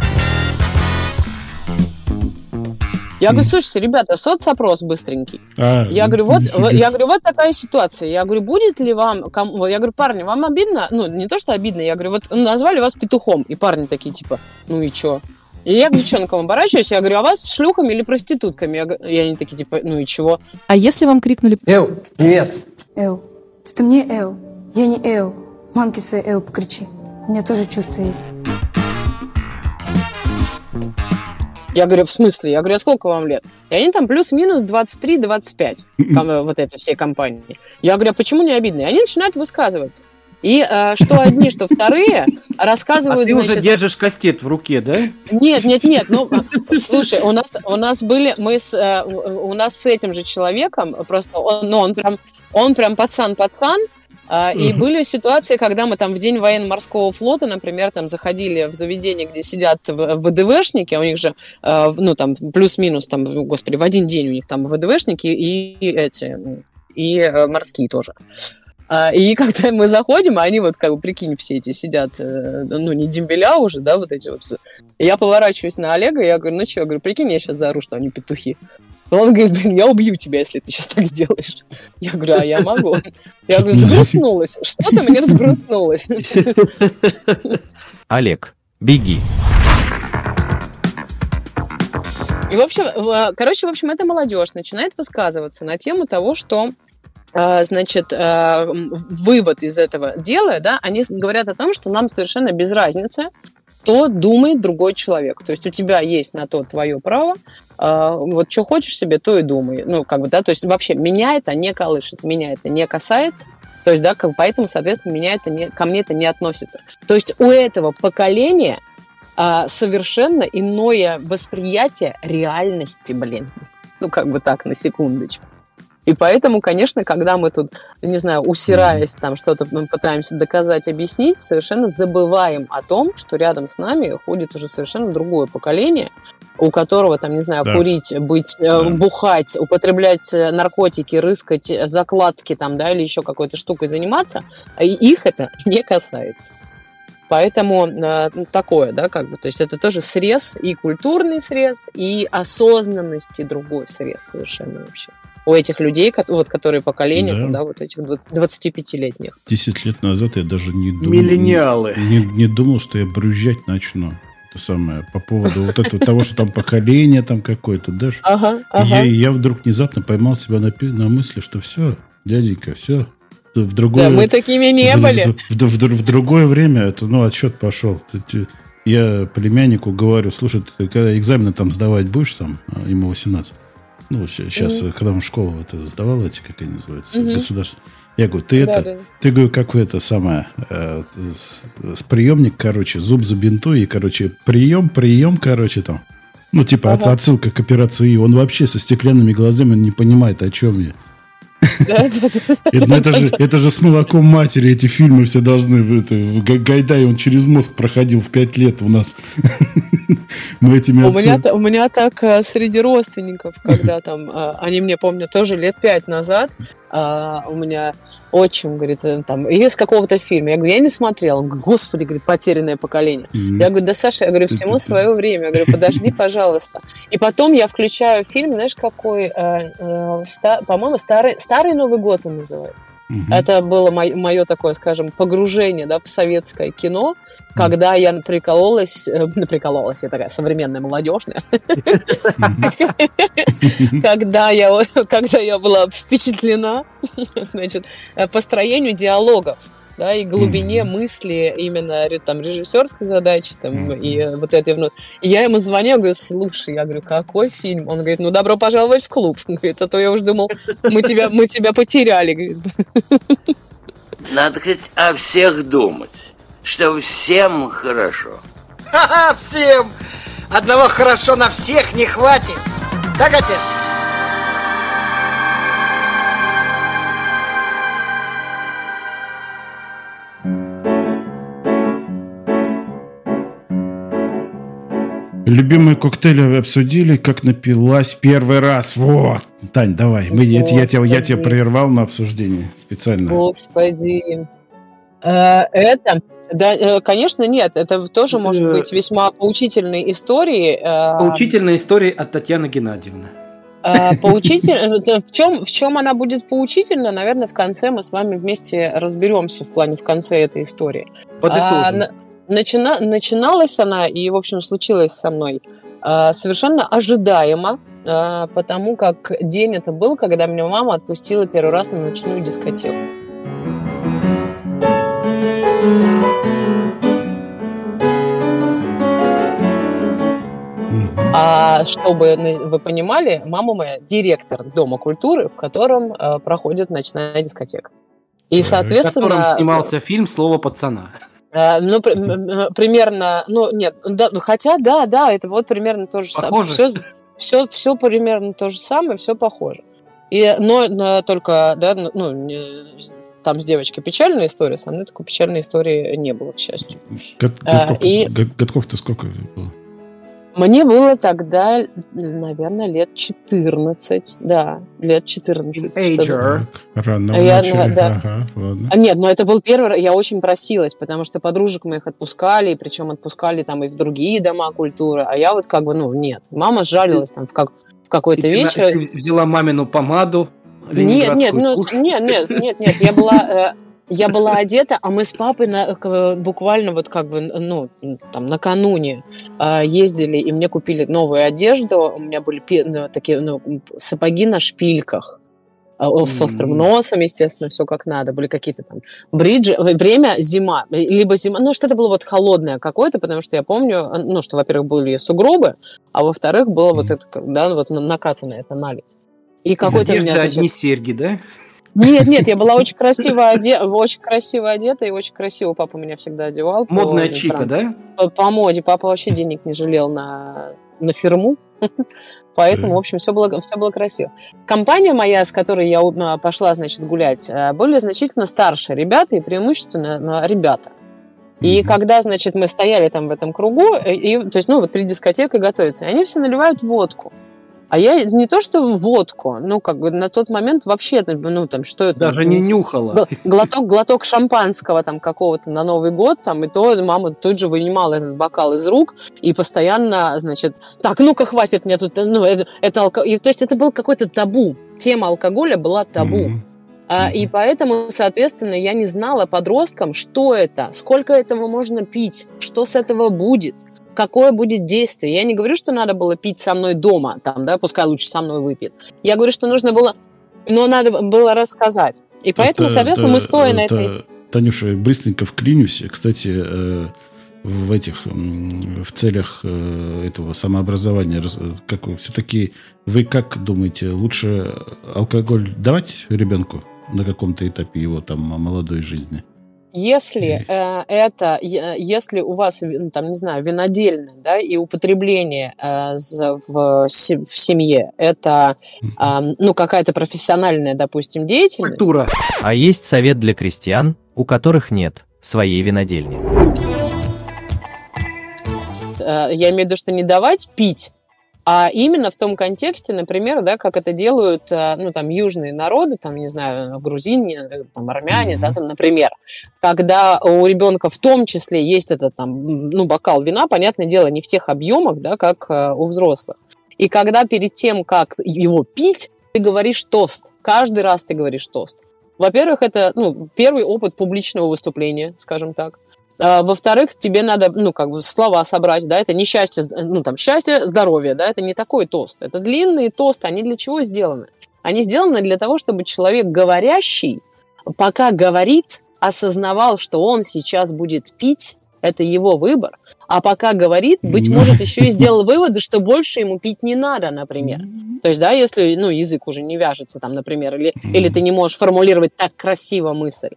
Я говорю, слушайте, ребята, соцопрос быстренький. А, Я говорю, вот, я говорю, вот такая ситуация. Я говорю, будет ли вам, кому- я говорю, парни, вам обидно? Ну, не то, что обидно, я говорю, вот назвали вас петухом, и парни такие, типа, ну и чё? И я к девчонкам оборачиваюсь, я говорю, а вас шлюхами или проститутками? Я И они такие, типа, ну и чего? А если вам крикнули Эл, привет. Эл, это мне Эл. Я не Эл. Мамке своей Эл покричи. У меня тоже чувства есть. Я говорю, в смысле? Я говорю, а сколько вам лет? И они там плюс-минус 23-25, ком- э, вот этой всей компании. Я говорю, а почему не обидно? И они начинают высказываться. И э, что одни, что вторые А рассказывают, ты уже значит, держишь кастет в руке, да? Нет, нет, нет. Ну, а, слушай, у нас у нас были мы с э, у нас с этим же человеком просто он, ну, он прям он прям пацан пацан. а, И Мгм. были ситуации, когда мы там в день военно-морского флота, например, там заходили в заведение, где сидят ВДВшники, а у них же, в- ну, там, плюс-минус, там, ну, господи, в один день у них там ВДВшники и, и эти, и э, морские тоже. А, И когда мы заходим, а они вот, как бы, прикинь, все эти сидят, э, ну, не дембеля уже, да, вот эти вот. И я поворачиваюсь на Олега, и я говорю, ну что, я говорю, прикинь, я сейчас заору, что они петухи. Он говорит, блин, я убью тебя, если ты сейчас так сделаешь. Я говорю, а я могу. Я говорю, взгрустнулась. Что-то мне взгрустнулось. Олег, беги. И, в общем, в- короче, в общем, эта молодежь начинает высказываться на тему того, что а, значит, а, вывод из этого дела, да, они говорят о том, что нам совершенно без разницы, что думает другой человек. То есть у тебя есть на то твое право, а, вот что хочешь себе, то и думай. Ну, как бы, да, то есть вообще меня это не колышет, меня это не касается. То есть, да, как, поэтому, соответственно, меня это не, ко мне это не относится. То есть у этого поколения а, совершенно иное восприятие реальности, блин. Ну, как бы так, на секундочку. И поэтому, конечно, когда мы тут, не знаю, усираясь там что-то мы пытаемся доказать, объяснить, совершенно забываем о том, что рядом с нами ходит уже совершенно другое поколение, у которого там, не знаю, Да. курить, быть, э, бухать, употреблять э, наркотики, рыскать, э, закладки там, да, или еще какой-то штукой заниматься, а и их это не касается. Поэтому э, ну, такое, да, как бы, то есть это тоже срез, и культурный срез, и осознанности другой срез совершенно вообще. У этих людей, вот, которые поколение, Да. да, вот этих 25-летних. Десять лет назад я даже не думал... Миллениалы. Не, не думал, что я брюзжать начну. Это самое, по поводу вот этого того, что там поколение там какое-то, да? Ага. Я, я вдруг внезапно поймал себя на, на мысли, что все, дяденька, все. В другое, Да, мы такими не в- были. В, в- в- в другое время это, ну, отсчет пошел. Я племяннику говорю, слушай, ты когда экзамены там сдавать будешь, там, а, ему 18, ну, сейчас, Мгм. когда он в школу это сдавал, эти, как они называются, Мгм. государственные. Я говорю, ты Да, это, да. ты говорю, как это самое, э, с, с приемник, короче, зуб забинтуй, и, короче, прием, прием, короче, там. Ну, типа, Ага. отсылка к операции. Он вообще со стеклянными глазами не понимает, о чем я. Это, же, это же с молоком матери эти фильмы все должны... Гайдай, он через мозг проходил в пять лет у нас. Мы этими У меня, у меня так э, среди родственников, когда там, э, они мне, помню, тоже лет пять назад, э, у меня отчим, говорит, там, из какого-то фильма. Я говорю, я не смотрела. Он говорит, господи, говорит, потерянное поколение. Мгм. Я говорю, да, Саша, я говорю, всему свое время. Я говорю, подожди, пожалуйста. И потом я включаю фильм, знаешь, какой, э, э, ста- по-моему, старый, старый Новый год он называется. Это было мое такое, скажем, погружение да, в советское кино, когда я прикололась, э, прикололась, я такая современная, молодежная, когда я, когда я была впечатлена, значит, э, построению диалогов, да, и глубине мысли именно там режиссерской задачи там и э, вот этой вну- И я ему звоню, говорю, слушай, я говорю, какой фильм? Он говорит, ну добро пожаловать в клуб. Он говорит, а то я уже думал, мы тебя, мы тебя потеряли. Говорит. Надо хоть о всех думать, чтобы всем хорошо. Ха-ха, всем! Одного хорошо на всех не хватит. Так, отец? Любимые коктейли обсудили, как напилась первый раз. Вот. Тань, давай. Мы, я, я тебя, я тебя прервал на обсуждение специально. Господи. Э, Это, да, э, конечно, нет. Это тоже может быть весьма поучительной историей. э, Поучительная история от Татьяны Геннадьевны. Э, Поучитель... э, В чем, в чем она будет поучительна, наверное, в конце мы с вами вместе разберемся в плане в конце этой истории. Подытожим. А, на- начина- Начиналась она, и, в общем, случилось со мной совершенно ожидаемо, потому как день это был, когда меня мама отпустила первый раз на ночную дискотеку. А чтобы вы понимали, мама моя директор Дома культуры, в котором э, проходит ночная дискотека. И, В соответственно... котором снимался фильм «Слово пацана». Э, Ну, м- примерно, ну, нет, да, хотя, да, да, это вот примерно то же самое. Похоже? Все, все, все примерно то же самое, все похоже. И, но, но только, да, ну, не- там с девочкой печальная история, со мной такой печальной истории не было, к счастью. Год- А, годков- и- год- Годков-то сколько было? Мне было тогда, наверное, лет 14, да, лет 14. что-то. Рано я, начали. да. Ага, ладно. А Нет, но это был первый раз, я очень просилась, потому что подружек моих отпускали, и причем отпускали там и в другие дома культуры, а я вот как бы, ну, нет. Мама сжалилась там в, как, в какой-то вечер. ты взяла мамину помаду, Нет, нет, ну, нет, нет, нет, нет, я была, э, я была одета, а мы с папой на- буквально вот как бы, ну, там, накануне э, ездили, и мне купили новую одежду, у меня были ну, такие, ну, сапоги на шпильках, э, с острым носом, естественно, все как надо, были какие-то там бриджи, время зима, либо зима, ну, что-то было вот холодное какое-то, потому что я помню, э, ну, что, во-первых, были сугробы, а во-вторых, было вот это, да, вот накатанное это налить. И какой-то у меня, одежды значит, одни серьги, да? Нет, нет, я была очень красиво, оде... очень красиво одета и очень красиво папа меня всегда одевал. по- Модная ну, чика, прям да? По, по моде. Папа вообще денег не жалел на, на фирму. Поэтому, в общем, все было, все было красиво. Компания моя, с которой я пошла, значит, гулять, а, были значительно старше ребята и преимущественно а, ребята. И когда, значит, мы стояли там в этом кругу, и, и, то есть, ну, вот при дискотеке готовятся, они все наливают водку. А я не то, что водку, ну, как бы на тот момент вообще, ну, там, что это? Даже не нюхала. Гл- Глоток, глоток шампанского там какого-то на Новый год, там, и то мама тут же вынимала этот бокал из рук и постоянно, значит, так, ну-ка, хватит мне тут, ну, это, это алко- и, то есть это был какой-то табу. Тема алкоголя была табу. А, и поэтому, соответственно, я не знала подросткам, что это, сколько этого можно пить, что с этого будет, какое будет действие. Я не говорю, что надо было пить со мной дома, там, да, пускай лучше со мной выпьет. Я говорю, что нужно было, но надо было рассказать. И поэтому, Это- соответственно, это- мы стоя на это- этой... Танюша, быстренько вклинюсь. Кстати, э, в этих в целях э, этого самообразования, раз- как вы все-таки вы как думаете, лучше алкоголь давать ребенку на каком-то этапе его там молодой жизни? Если э, это, если у вас, ви- там, не знаю, винодельное, да, и употребление э, в, в семье, это, а, ну, какая-то профессиональная, допустим, деятельность, А есть совет для крестьян, у которых нет своей винодельни. э, я имею в виду, что не давать пить, а именно в том контексте, например, да, как это делают, э, ну, там, южные народы, там, не знаю, грузине, э, там, армяне, mm-hmm. да, там, например, когда у ребенка в том числе есть этот, там, ну, бокал вина, понятное дело, не в тех объемах, да, как э, у взрослых. И когда перед тем, как его пить, ты говоришь тост. Каждый раз ты говоришь тост. Во-первых, это ну, первый опыт публичного выступления, скажем так. А, во-вторых, тебе надо, ну, как бы слова собрать, да, это не счастье, ну, там, счастье, здоровье, да, это не такой тост. Это длинные тосты, они для чего сделаны? Они сделаны для того, чтобы человек говорящий, пока говорит, осознавал, что он сейчас будет пить, это его выбор, а пока говорит, быть может, еще и сделал выводы, что больше ему пить не надо, например. То есть, да, если, ну, язык уже не вяжется там, например, или, или ты не можешь формулировать так красиво мысль,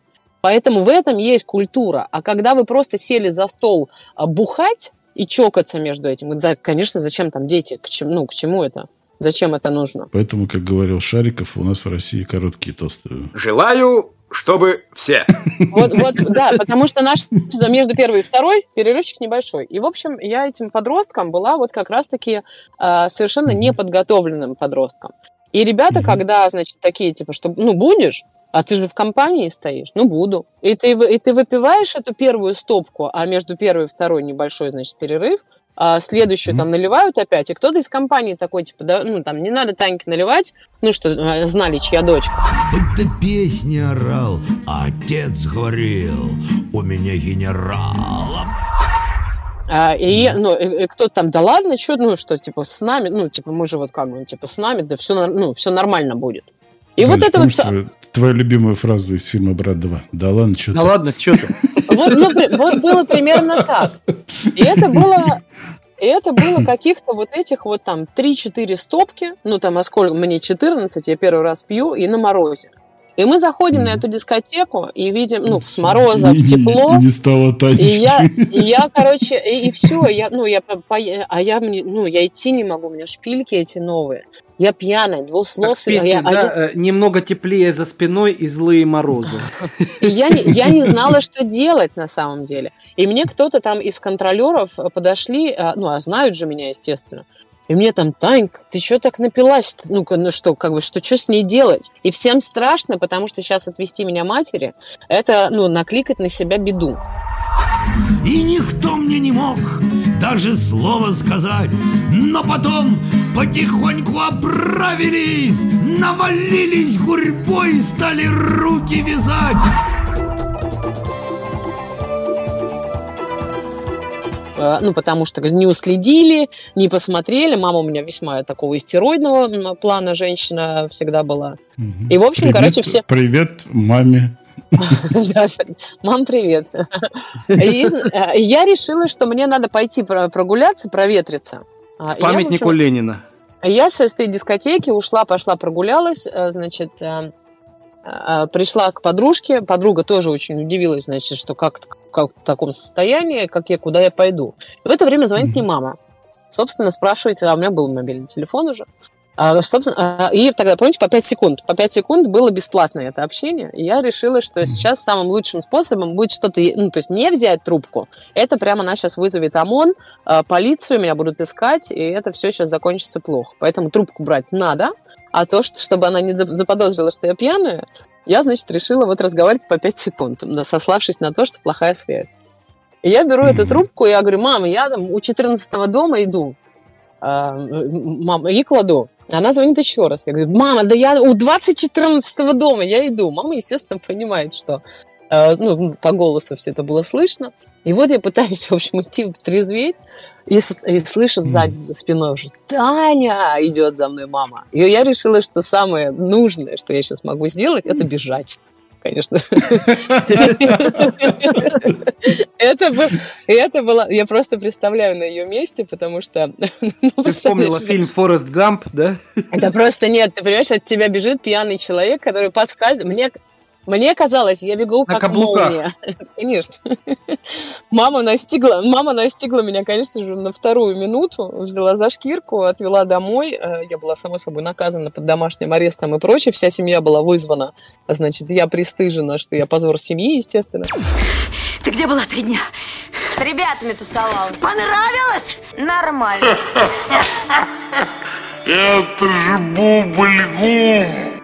Поэтому в этом есть культура. А когда вы просто сели за стол а, бухать и чокаться между этим, конечно, зачем там дети? К чему, ну, к чему это? Зачем это нужно? Поэтому, как говорил Шариков, у нас в России короткие тосты. Желаю, чтобы все. Вот, вот, да, потому что наш между первой и второй перерывчик небольшой. И, в общем, я этим подростком была вот как раз-таки э, совершенно неподготовленным подростком. И ребята, когда, значит, такие, типа, что, ну, будешь, а ты же в компании стоишь? Ну, буду. И ты, и ты выпиваешь эту первую стопку, а между первой и второй небольшой, значит, перерыв, а следующую mm-hmm. там наливают опять, и кто-то из компании такой, типа, да, ну, там, не надо Таньке наливать, ну, что, а, знали, чья дочка. Ты песни орал, а отец говорил, у меня генерал. А, и, ну, и, и кто-то там, да ладно, что, ну, что, типа, с нами, ну, типа, мы же вот как бы, типа, с нами, да все, ну, все нормально будет. И Галь, вот это вот... Твою, твою любимую фразу из фильма «Брат 2». Да ладно, что Да ладно, что ты. Вот, ну, вот было примерно так. И это было... И это было каких-то вот этих вот там 3-4 стопки, ну там, а сколько, мне 14, я первый раз пью, и на морозе. И мы заходим mm. на эту дискотеку и видим, ну, с мороза в тепло. И не стало Танечки. И я, и я короче, и, и все, я, ну, я, по, а я, ну, я идти не могу, у меня шпильки эти новые. Я пьяная, двусловная. я, да, я... Э, немного теплее за спиной и злые морозы. И я, я не знала, что делать на самом деле. И мне кто-то там из контролеров подошли, а, ну, а знают же меня, естественно. И мне там, Танька, ты что так напилась? Ну-ка, ну что, как бы, что, что с ней делать? И всем страшно, потому что сейчас отвести меня матери, это, ну, накликать на себя беду. И никто мне не мог даже слова сказать, но потом потихоньку оправились, навалились гурьбой, стали руки вязать. Ну, потому что не уследили, не посмотрели. Мама у меня весьма такого истероидного плана женщина всегда была. И, в общем, привет, короче, все... Привет маме. Мам, привет. Э, я решила, что мне надо пойти прогуляться, проветриться. А, Памятнику Ленина. Я с этой дискотеки ушла, пошла прогулялась, э, значит, пришла к подружке. Подруга тоже очень удивилась, значит, что как как в таком состоянии, как я, куда я пойду. И в это время звонит мне мама. Собственно, спрашиваете, а у меня был мобильный телефон уже. А, собственно, а, и тогда, помните, по 5 секунд. По 5 секунд было бесплатное это общение. И я решила, что сейчас самым лучшим способом будет что-то, ну, то есть не взять трубку. Это прямо она сейчас вызовет ОМОН, а, полицию, меня будут искать, и это все сейчас закончится плохо. Поэтому трубку брать надо, а то, что, чтобы она не заподозрила, что я пьяная, я, значит, решила вот разговаривать по 5 секунд, сославшись на то, что плохая связь. И я беру mm-hmm. эту трубку, и я говорю, мама, я там у 14 дома иду. А, мама, и кладу. Она звонит еще раз. Я говорю, мама, да я у 2014 дома, я иду. Мама, естественно, понимает, что э, ну, по голосу все это было слышно. И вот я пытаюсь, в общем, идти трезветь, и, и слышу сзади за спиной уже «Таня!» идет за мной мама. И я решила, что самое нужное, что я сейчас могу сделать, это бежать конечно. Это, был, это было... Я просто представляю на ее месте, потому что... Ну, ты вспомнила фильм «Форест Гамп», да? Это просто нет. Ты понимаешь, от тебя бежит пьяный человек, который подсказывает... Мне мне казалось, я бегу как молния. Конечно. Мама настигла, мама настигла меня, конечно же, на вторую минуту, взяла за шкирку, отвела домой. Э, я была, само собой, наказана под домашним арестом и прочее. Вся семья была вызвана. Значит, я пристыжена, что я позор семьи, естественно. Ты где была три дня? С ребятами тусовалась. Понравилось? Нормально. Это же бубльгум.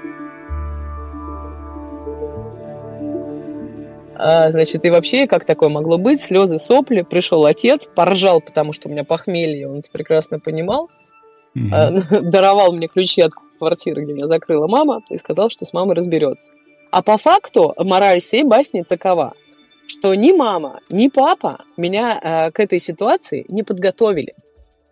Значит, и вообще, как такое могло быть? Слезы, сопли. Пришел отец, поржал, потому что у меня похмелье, он это прекрасно понимал. А, даровал мне ключи от квартиры, где меня закрыла мама, и сказал, что с мамой разберется. А по факту мораль всей басни такова, что ни мама, ни папа меня э, к этой ситуации не подготовили.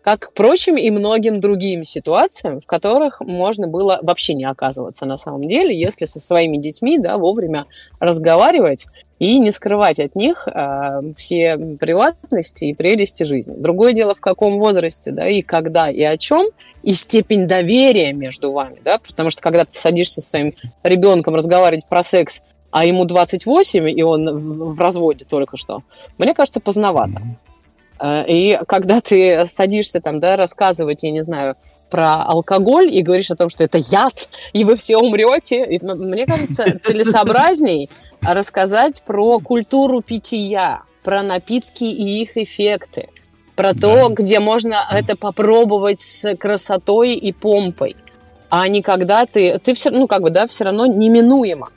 Как, впрочем, и многим другим ситуациям, в которых можно было вообще не оказываться на самом деле, если со своими детьми да, вовремя разговаривать и не скрывать от них э, все приватности и прелести жизни. Другое дело, в каком возрасте, да, и когда, и о чем, и степень доверия между вами, да, потому что когда ты садишься со своим ребенком разговаривать про секс, а ему 28, и он в разводе только что, мне кажется, поздновато. Э, И когда ты садишься там, да, рассказывать, я не знаю, про алкоголь и говоришь о том, что это яд, и вы все умрете, и, м- мне кажется, целесообразней рассказать про культуру питья, про напитки и их эффекты, про то, где можно это попробовать с красотой и помпой, а не когда ты, ты все, ну как бы, да, все равно неминуемо.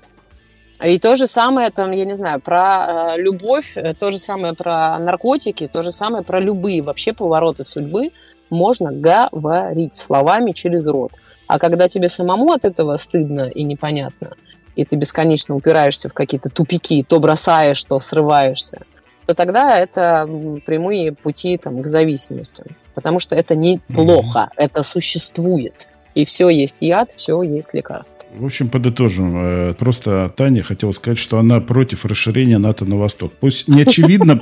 И то же самое, там, я не знаю, про э, любовь, э, то же самое про наркотики, то же самое про любые вообще повороты судьбы можно говорить словами через рот. А когда тебе самому от этого стыдно и непонятно, и ты бесконечно упираешься в какие-то тупики, то бросаешь, то срываешься, то тогда это прямые пути там, к зависимостям. Потому что это неплохо, это существует. И все есть яд, все есть лекарство. В общем, подытожим. Э, Просто Таня хотела сказать, что она против расширения НАТО на восток. Пусть не очевидно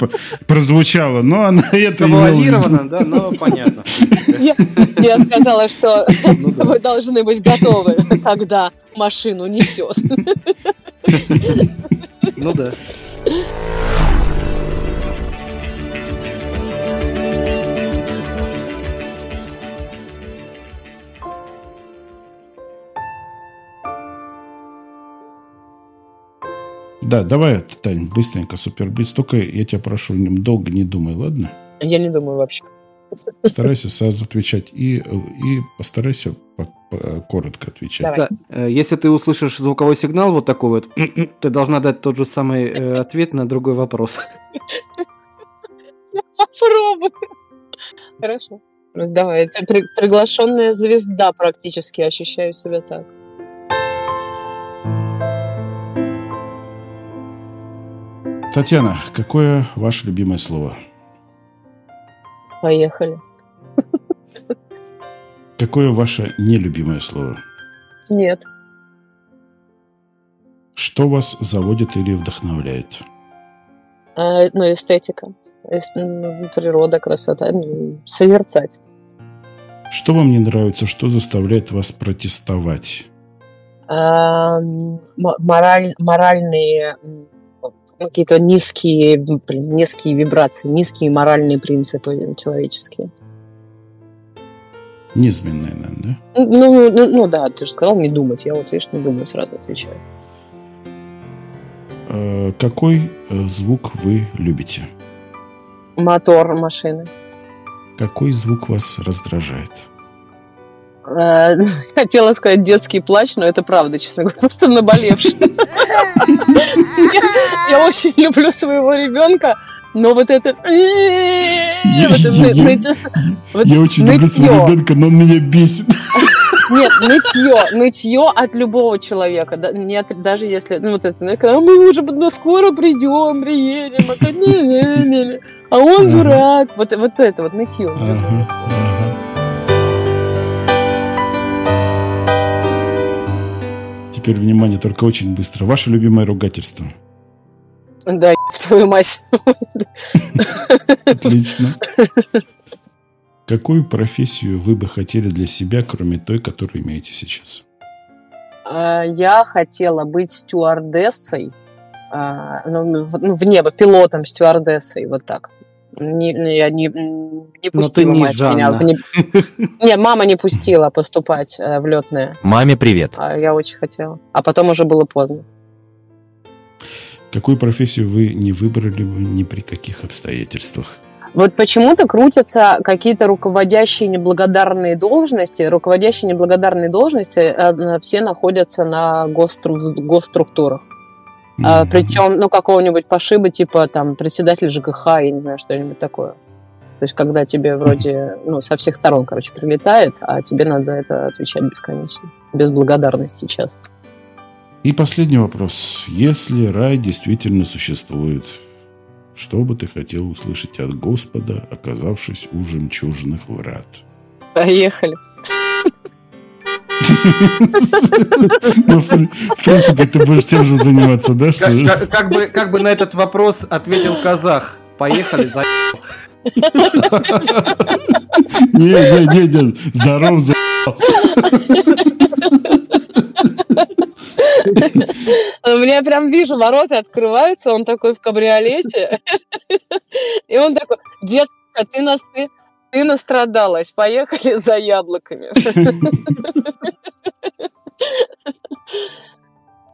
прозвучало, но она это. Завуалировано, да, но понятно. Я, я сказала, что вы должны быть готовы, когда машину несет. Ну да. Да, давай, Тань, быстренько, суперблиц. Только я тебя прошу, не- долго не думай, ладно? Я не думаю вообще. Старайся сразу отвечать и, и постарайся по- по- коротко отвечать. Да, э, Если ты услышишь звуковой сигнал вот такой вот, ты должна дать тот же самый э, ответ на другой вопрос. Я попробую. Хорошо. Раз давай. Приглашенная звезда практически. Ощущаю себя так. Татьяна, какое ваше любимое слово? Поехали. Какое ваше нелюбимое слово? Нет. Что вас заводит или вдохновляет? А, ну, эстетика. Эс- Природа, красота. ну, Созерцать. Что вам не нравится, что заставляет вас протестовать? А, мораль, моральные какие-то низкие, блин, низкие вибрации, низкие моральные принципы человеческие. Низменное, наверное, да? Ну, ну, ну да, ты же сказал не думать. Я вот, видишь, не думаю, сразу отвечаю. Э, Какой э, звук вы любите? Мотор машины. Какой звук вас раздражает? Э, Хотела сказать детский плач, но это правда, честно говоря, просто наболевший. Я очень люблю своего ребенка, но вот это... Я, очень люблю своего ребенка, но он меня бесит. Нет, нытье, нытье от любого человека, да, не от- даже если, ну вот это, когда мы уже ну, скоро придем, приедем, а, как- не-не-не-не. а он дурак, вот, вот это вот нытье. Ага, ага. Теперь внимание, только очень быстро. Ваше любимое ругательство. Да, в твою мать. Отлично. Какую профессию вы бы хотели для себя, кроме той, которую имеете сейчас? А, Я хотела быть стюардессой, а, ну, ну, в небо, пилотом, стюардессой, вот так. Не, не- я не, не Но пустила ты не мать меня. в Жанна. не- Не, мама не пустила поступать э, в летное. Маме привет. А я очень хотела. А потом уже было поздно. Какую профессию вы не выбрали бы ни при каких обстоятельствах? Вот почему-то крутятся какие-то руководящие неблагодарные должности. Руководящие неблагодарные должности э, все находятся на госстру- госструктурах. Mm-hmm. Причем, ну, какого-нибудь пошиба, типа там председатель ЖКХ, я не знаю, что-нибудь такое. То есть, когда тебе вроде, ну, со всех сторон, короче, прилетает, а тебе надо за это отвечать бесконечно. Без благодарности часто. И последний вопрос. Если рай действительно существует, что бы ты хотел услышать от Господа, оказавшись у жемчужных врат? Поехали. Ну, в принципе, ты будешь тем же заниматься, да? Что... Как, как, бы, как бы на этот вопрос ответил казах. Поехали, за... Не, не, не, не, здоров, за... У меня прям вижу, ворота открываются, он такой в кабриолете. И он такой, детка, ты нас, ты, ты настрадалась, поехали за яблоками.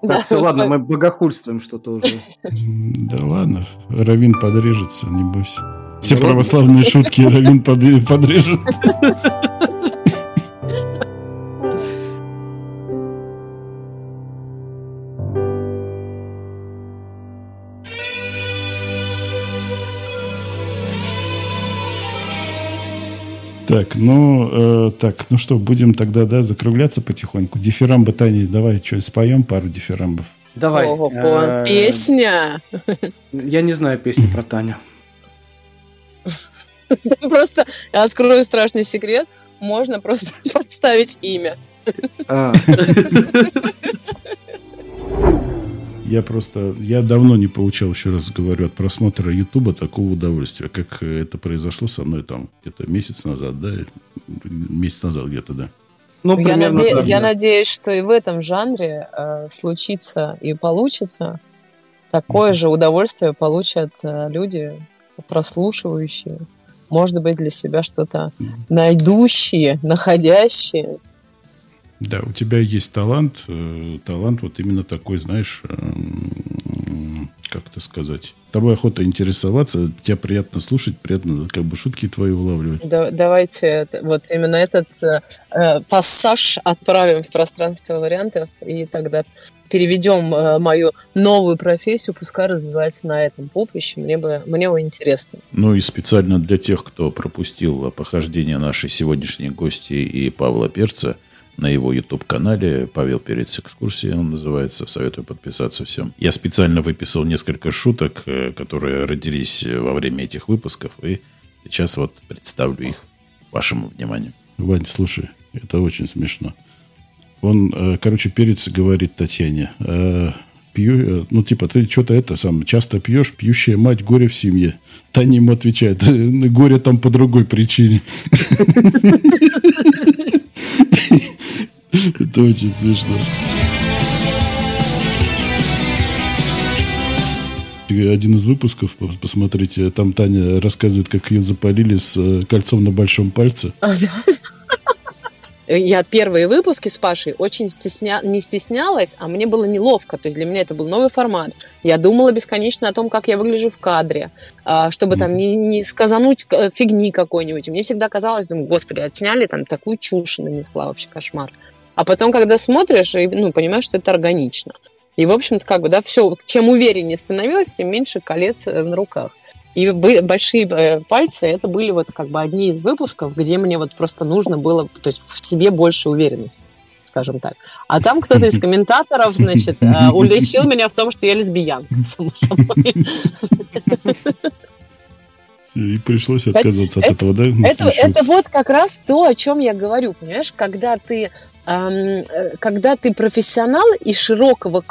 Так, все, ладно, мы богохульствуем что-то уже. Да ладно, Равин подрежется, не бойся. Все православные шутки Равин подрежет. Так, ну, э, так, ну что, будем тогда, да, закругляться потихоньку. Дифирамбы, Таня, давай что, споем пару дифирамбов. Давай. Ого, э, песня. Я не знаю песни про Таню. Просто открою страшный секрет. Можно просто подставить имя. Я просто, я давно не получал, еще раз говорю, от просмотра Ютуба такого удовольствия, как это произошло со мной там где-то месяц назад, да, месяц назад где-то, да. Ну, я, наде... так, я надеюсь, что и в этом жанре э, случится и получится. Такое mm-hmm. же удовольствие получат э, люди, прослушивающие, может быть, для себя что-то mm-hmm. найдущие, находящие. Да, у тебя есть талант, э, талант вот именно такой, знаешь, э, как это сказать, тобой охота интересоваться, тебя приятно слушать, приятно как бы шутки твои улавливать. Да, давайте вот именно этот э, э, пассаж отправим в пространство вариантов, и тогда переведем э, мою новую профессию, пускай развивается на этом поприще, мне бы, мне бы интересно. Ну и специально для тех, кто пропустил похождение нашей сегодняшней гости и Павла Перца – на его YouTube-канале. Павел Перец экскурсии он называется. Советую подписаться всем. Я специально выписал несколько шуток, э, которые родились во время этих выпусков. И сейчас вот представлю их вашему вниманию. Вань, слушай, это очень смешно. Он, э, короче, Перец говорит Татьяне, «Э, пью, ну, типа, ты что-то это сам часто пьешь, пьющая мать, горе в семье. Таня ему отвечает, горе там по другой причине. Это очень смешно. Один из выпусков, посмотрите, там Таня рассказывает, как ее запалили с э, кольцом на большом пальце. Я первые выпуски с Пашей очень стесня... не стеснялась, а мне было неловко. То есть для меня это был новый формат. Я думала бесконечно о том, как я выгляжу в кадре, а, чтобы там не, не сказануть э, фигни какой-нибудь. мне всегда казалось, думаю, господи, отсняли там такую чушь нанесла, вообще кошмар. А потом, когда смотришь, и, ну, понимаешь, что это органично. И, в общем-то, как бы, да, все, чем увереннее становилось, тем меньше колец э, на руках. И большие э, пальцы, это были вот как бы одни из выпусков, где мне вот просто нужно было, то есть в себе больше уверенности, скажем так. А там кто-то из комментаторов, значит, э, уличил меня в том, что я лесбиянка, само собой. И пришлось отказываться это, от этого, да? Это, это вот как раз то, о чем я говорю, понимаешь, когда ты Э, когда ты профессионал и широкого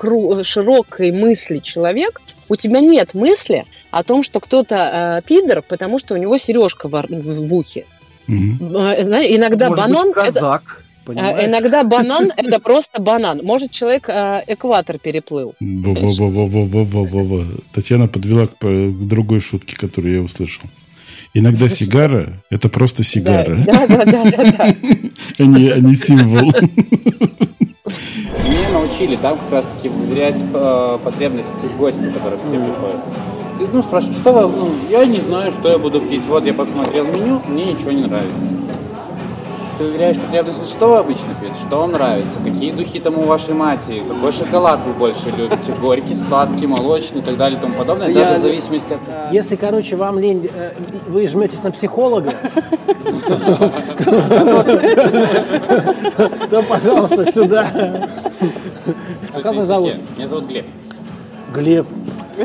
широкой мысли человек, у тебя нет мысли о том, что кто-то э, пидор, потому что у него сережка в, в, в ухе. Mm-hmm. Иногда Может банан. Быть, казак. Это... Понимаешь? Иногда банан – это просто банан. Может, человек э, экватор переплыл. Татьяна подвела к, к другой шутке, которую я услышал. Иногда сигара – это просто сигара. Да, да, да, да, да. А не, а не символ. Не научили там как раз-таки выверять э, потребности гостя, которые к тебе приходят. Ты, ну, спрашиваешь, что вы, ну, я не знаю, что я буду пить. Вот я посмотрел меню, мне ничего не нравится. Ты выверяешь потребности, что вы обычно пьете, что вам нравится, какие духи там у вашей матери, какой шоколад вы больше любите, горький, сладкий, молочный и так далее и тому подобное, Я- даже в зависимости от... Если, короче, вам лень, э, вы жметесь на психолога, то, пожалуйста, сюда. А как вас зовут? Меня зовут Глеб. Глеб.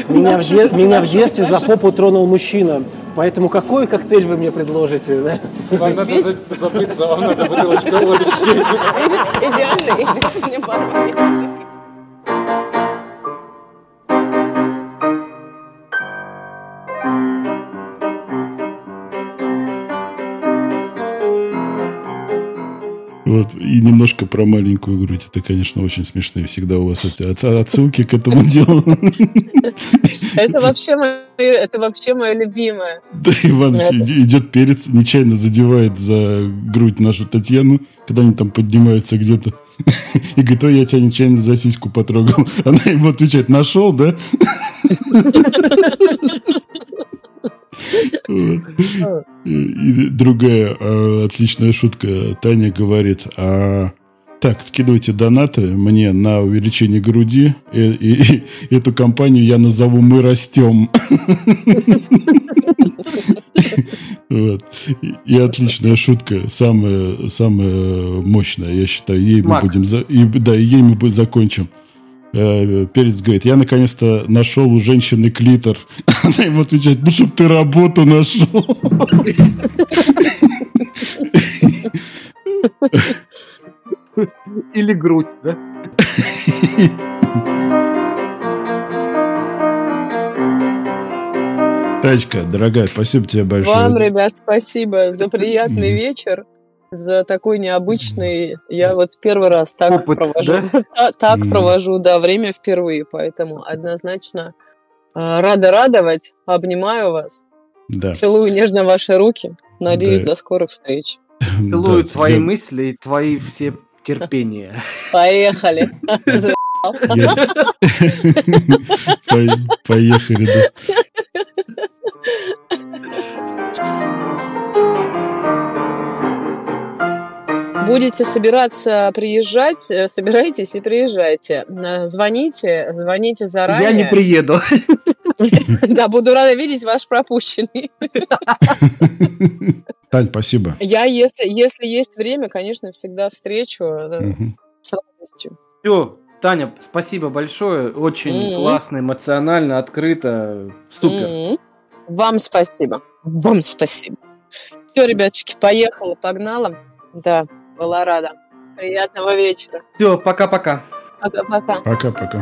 Меня в, де- меня в детстве за попу тронул мужчина. Поэтому какой коктейль вы мне предложите? да? Вам надо за- забыться, вам надо бутылочку водочки. Идеально, идеально, мне понравилось. Вот. И немножко про маленькую грудь. Это, конечно, очень смешные всегда у вас эти отс- отсылки к этому делу. Это вообще мое, это вообще мое любимое. Да, иди- идет перец, нечаянно задевает за грудь нашу Татьяну, когда они там поднимаются где-то. И говорит, ой, я тебя нечаянно за сиську потрогал. Она ему отвечает, нашел, да? Вот. И другая э, отличная шутка. Таня говорит, а так, скидывайте донаты мне на увеличение груди. И, и- и эту компанию я назову «Мы растем». Вот. И, отличная шутка, самая, самая мощная, я считаю. Ей мы будем... за- и, да, ей мы закончим. Э, Перец говорит, я наконец-то нашел у женщины клитор. Она ему отвечает, ну, чтоб ты работу нашел. Или грудь, да? Тачка, дорогая, спасибо тебе большое. Вам, ребят, спасибо за приятный вечер, за такой необычный. Я вот первый раз так провожу, та- так провожу, да, время впервые, поэтому однозначно э, рада радовать, обнимаю вас, Да. целую нежно ваши руки, надеюсь Да. до скорых встреч. Целую Да, твои я- мысли и твои все терпения. Поехали. Поехали, да. Будете собираться приезжать, э, собирайтесь и приезжайте. Э, Звоните, звоните заранее. Я не приеду. Да, буду рада видеть ваш пропущенный. Тань, спасибо. Я, если, если есть время, конечно, всегда встречу э, с радостью. Все, Таня, спасибо большое. Очень Мгм. классно, эмоционально, открыто. Супер. М. Вам спасибо. Вам спасибо. Все, ребяточки, поехала, погнала. Да, была рада. Приятного вечера. Все, пока-пока. Пока-пока. Пока-пока.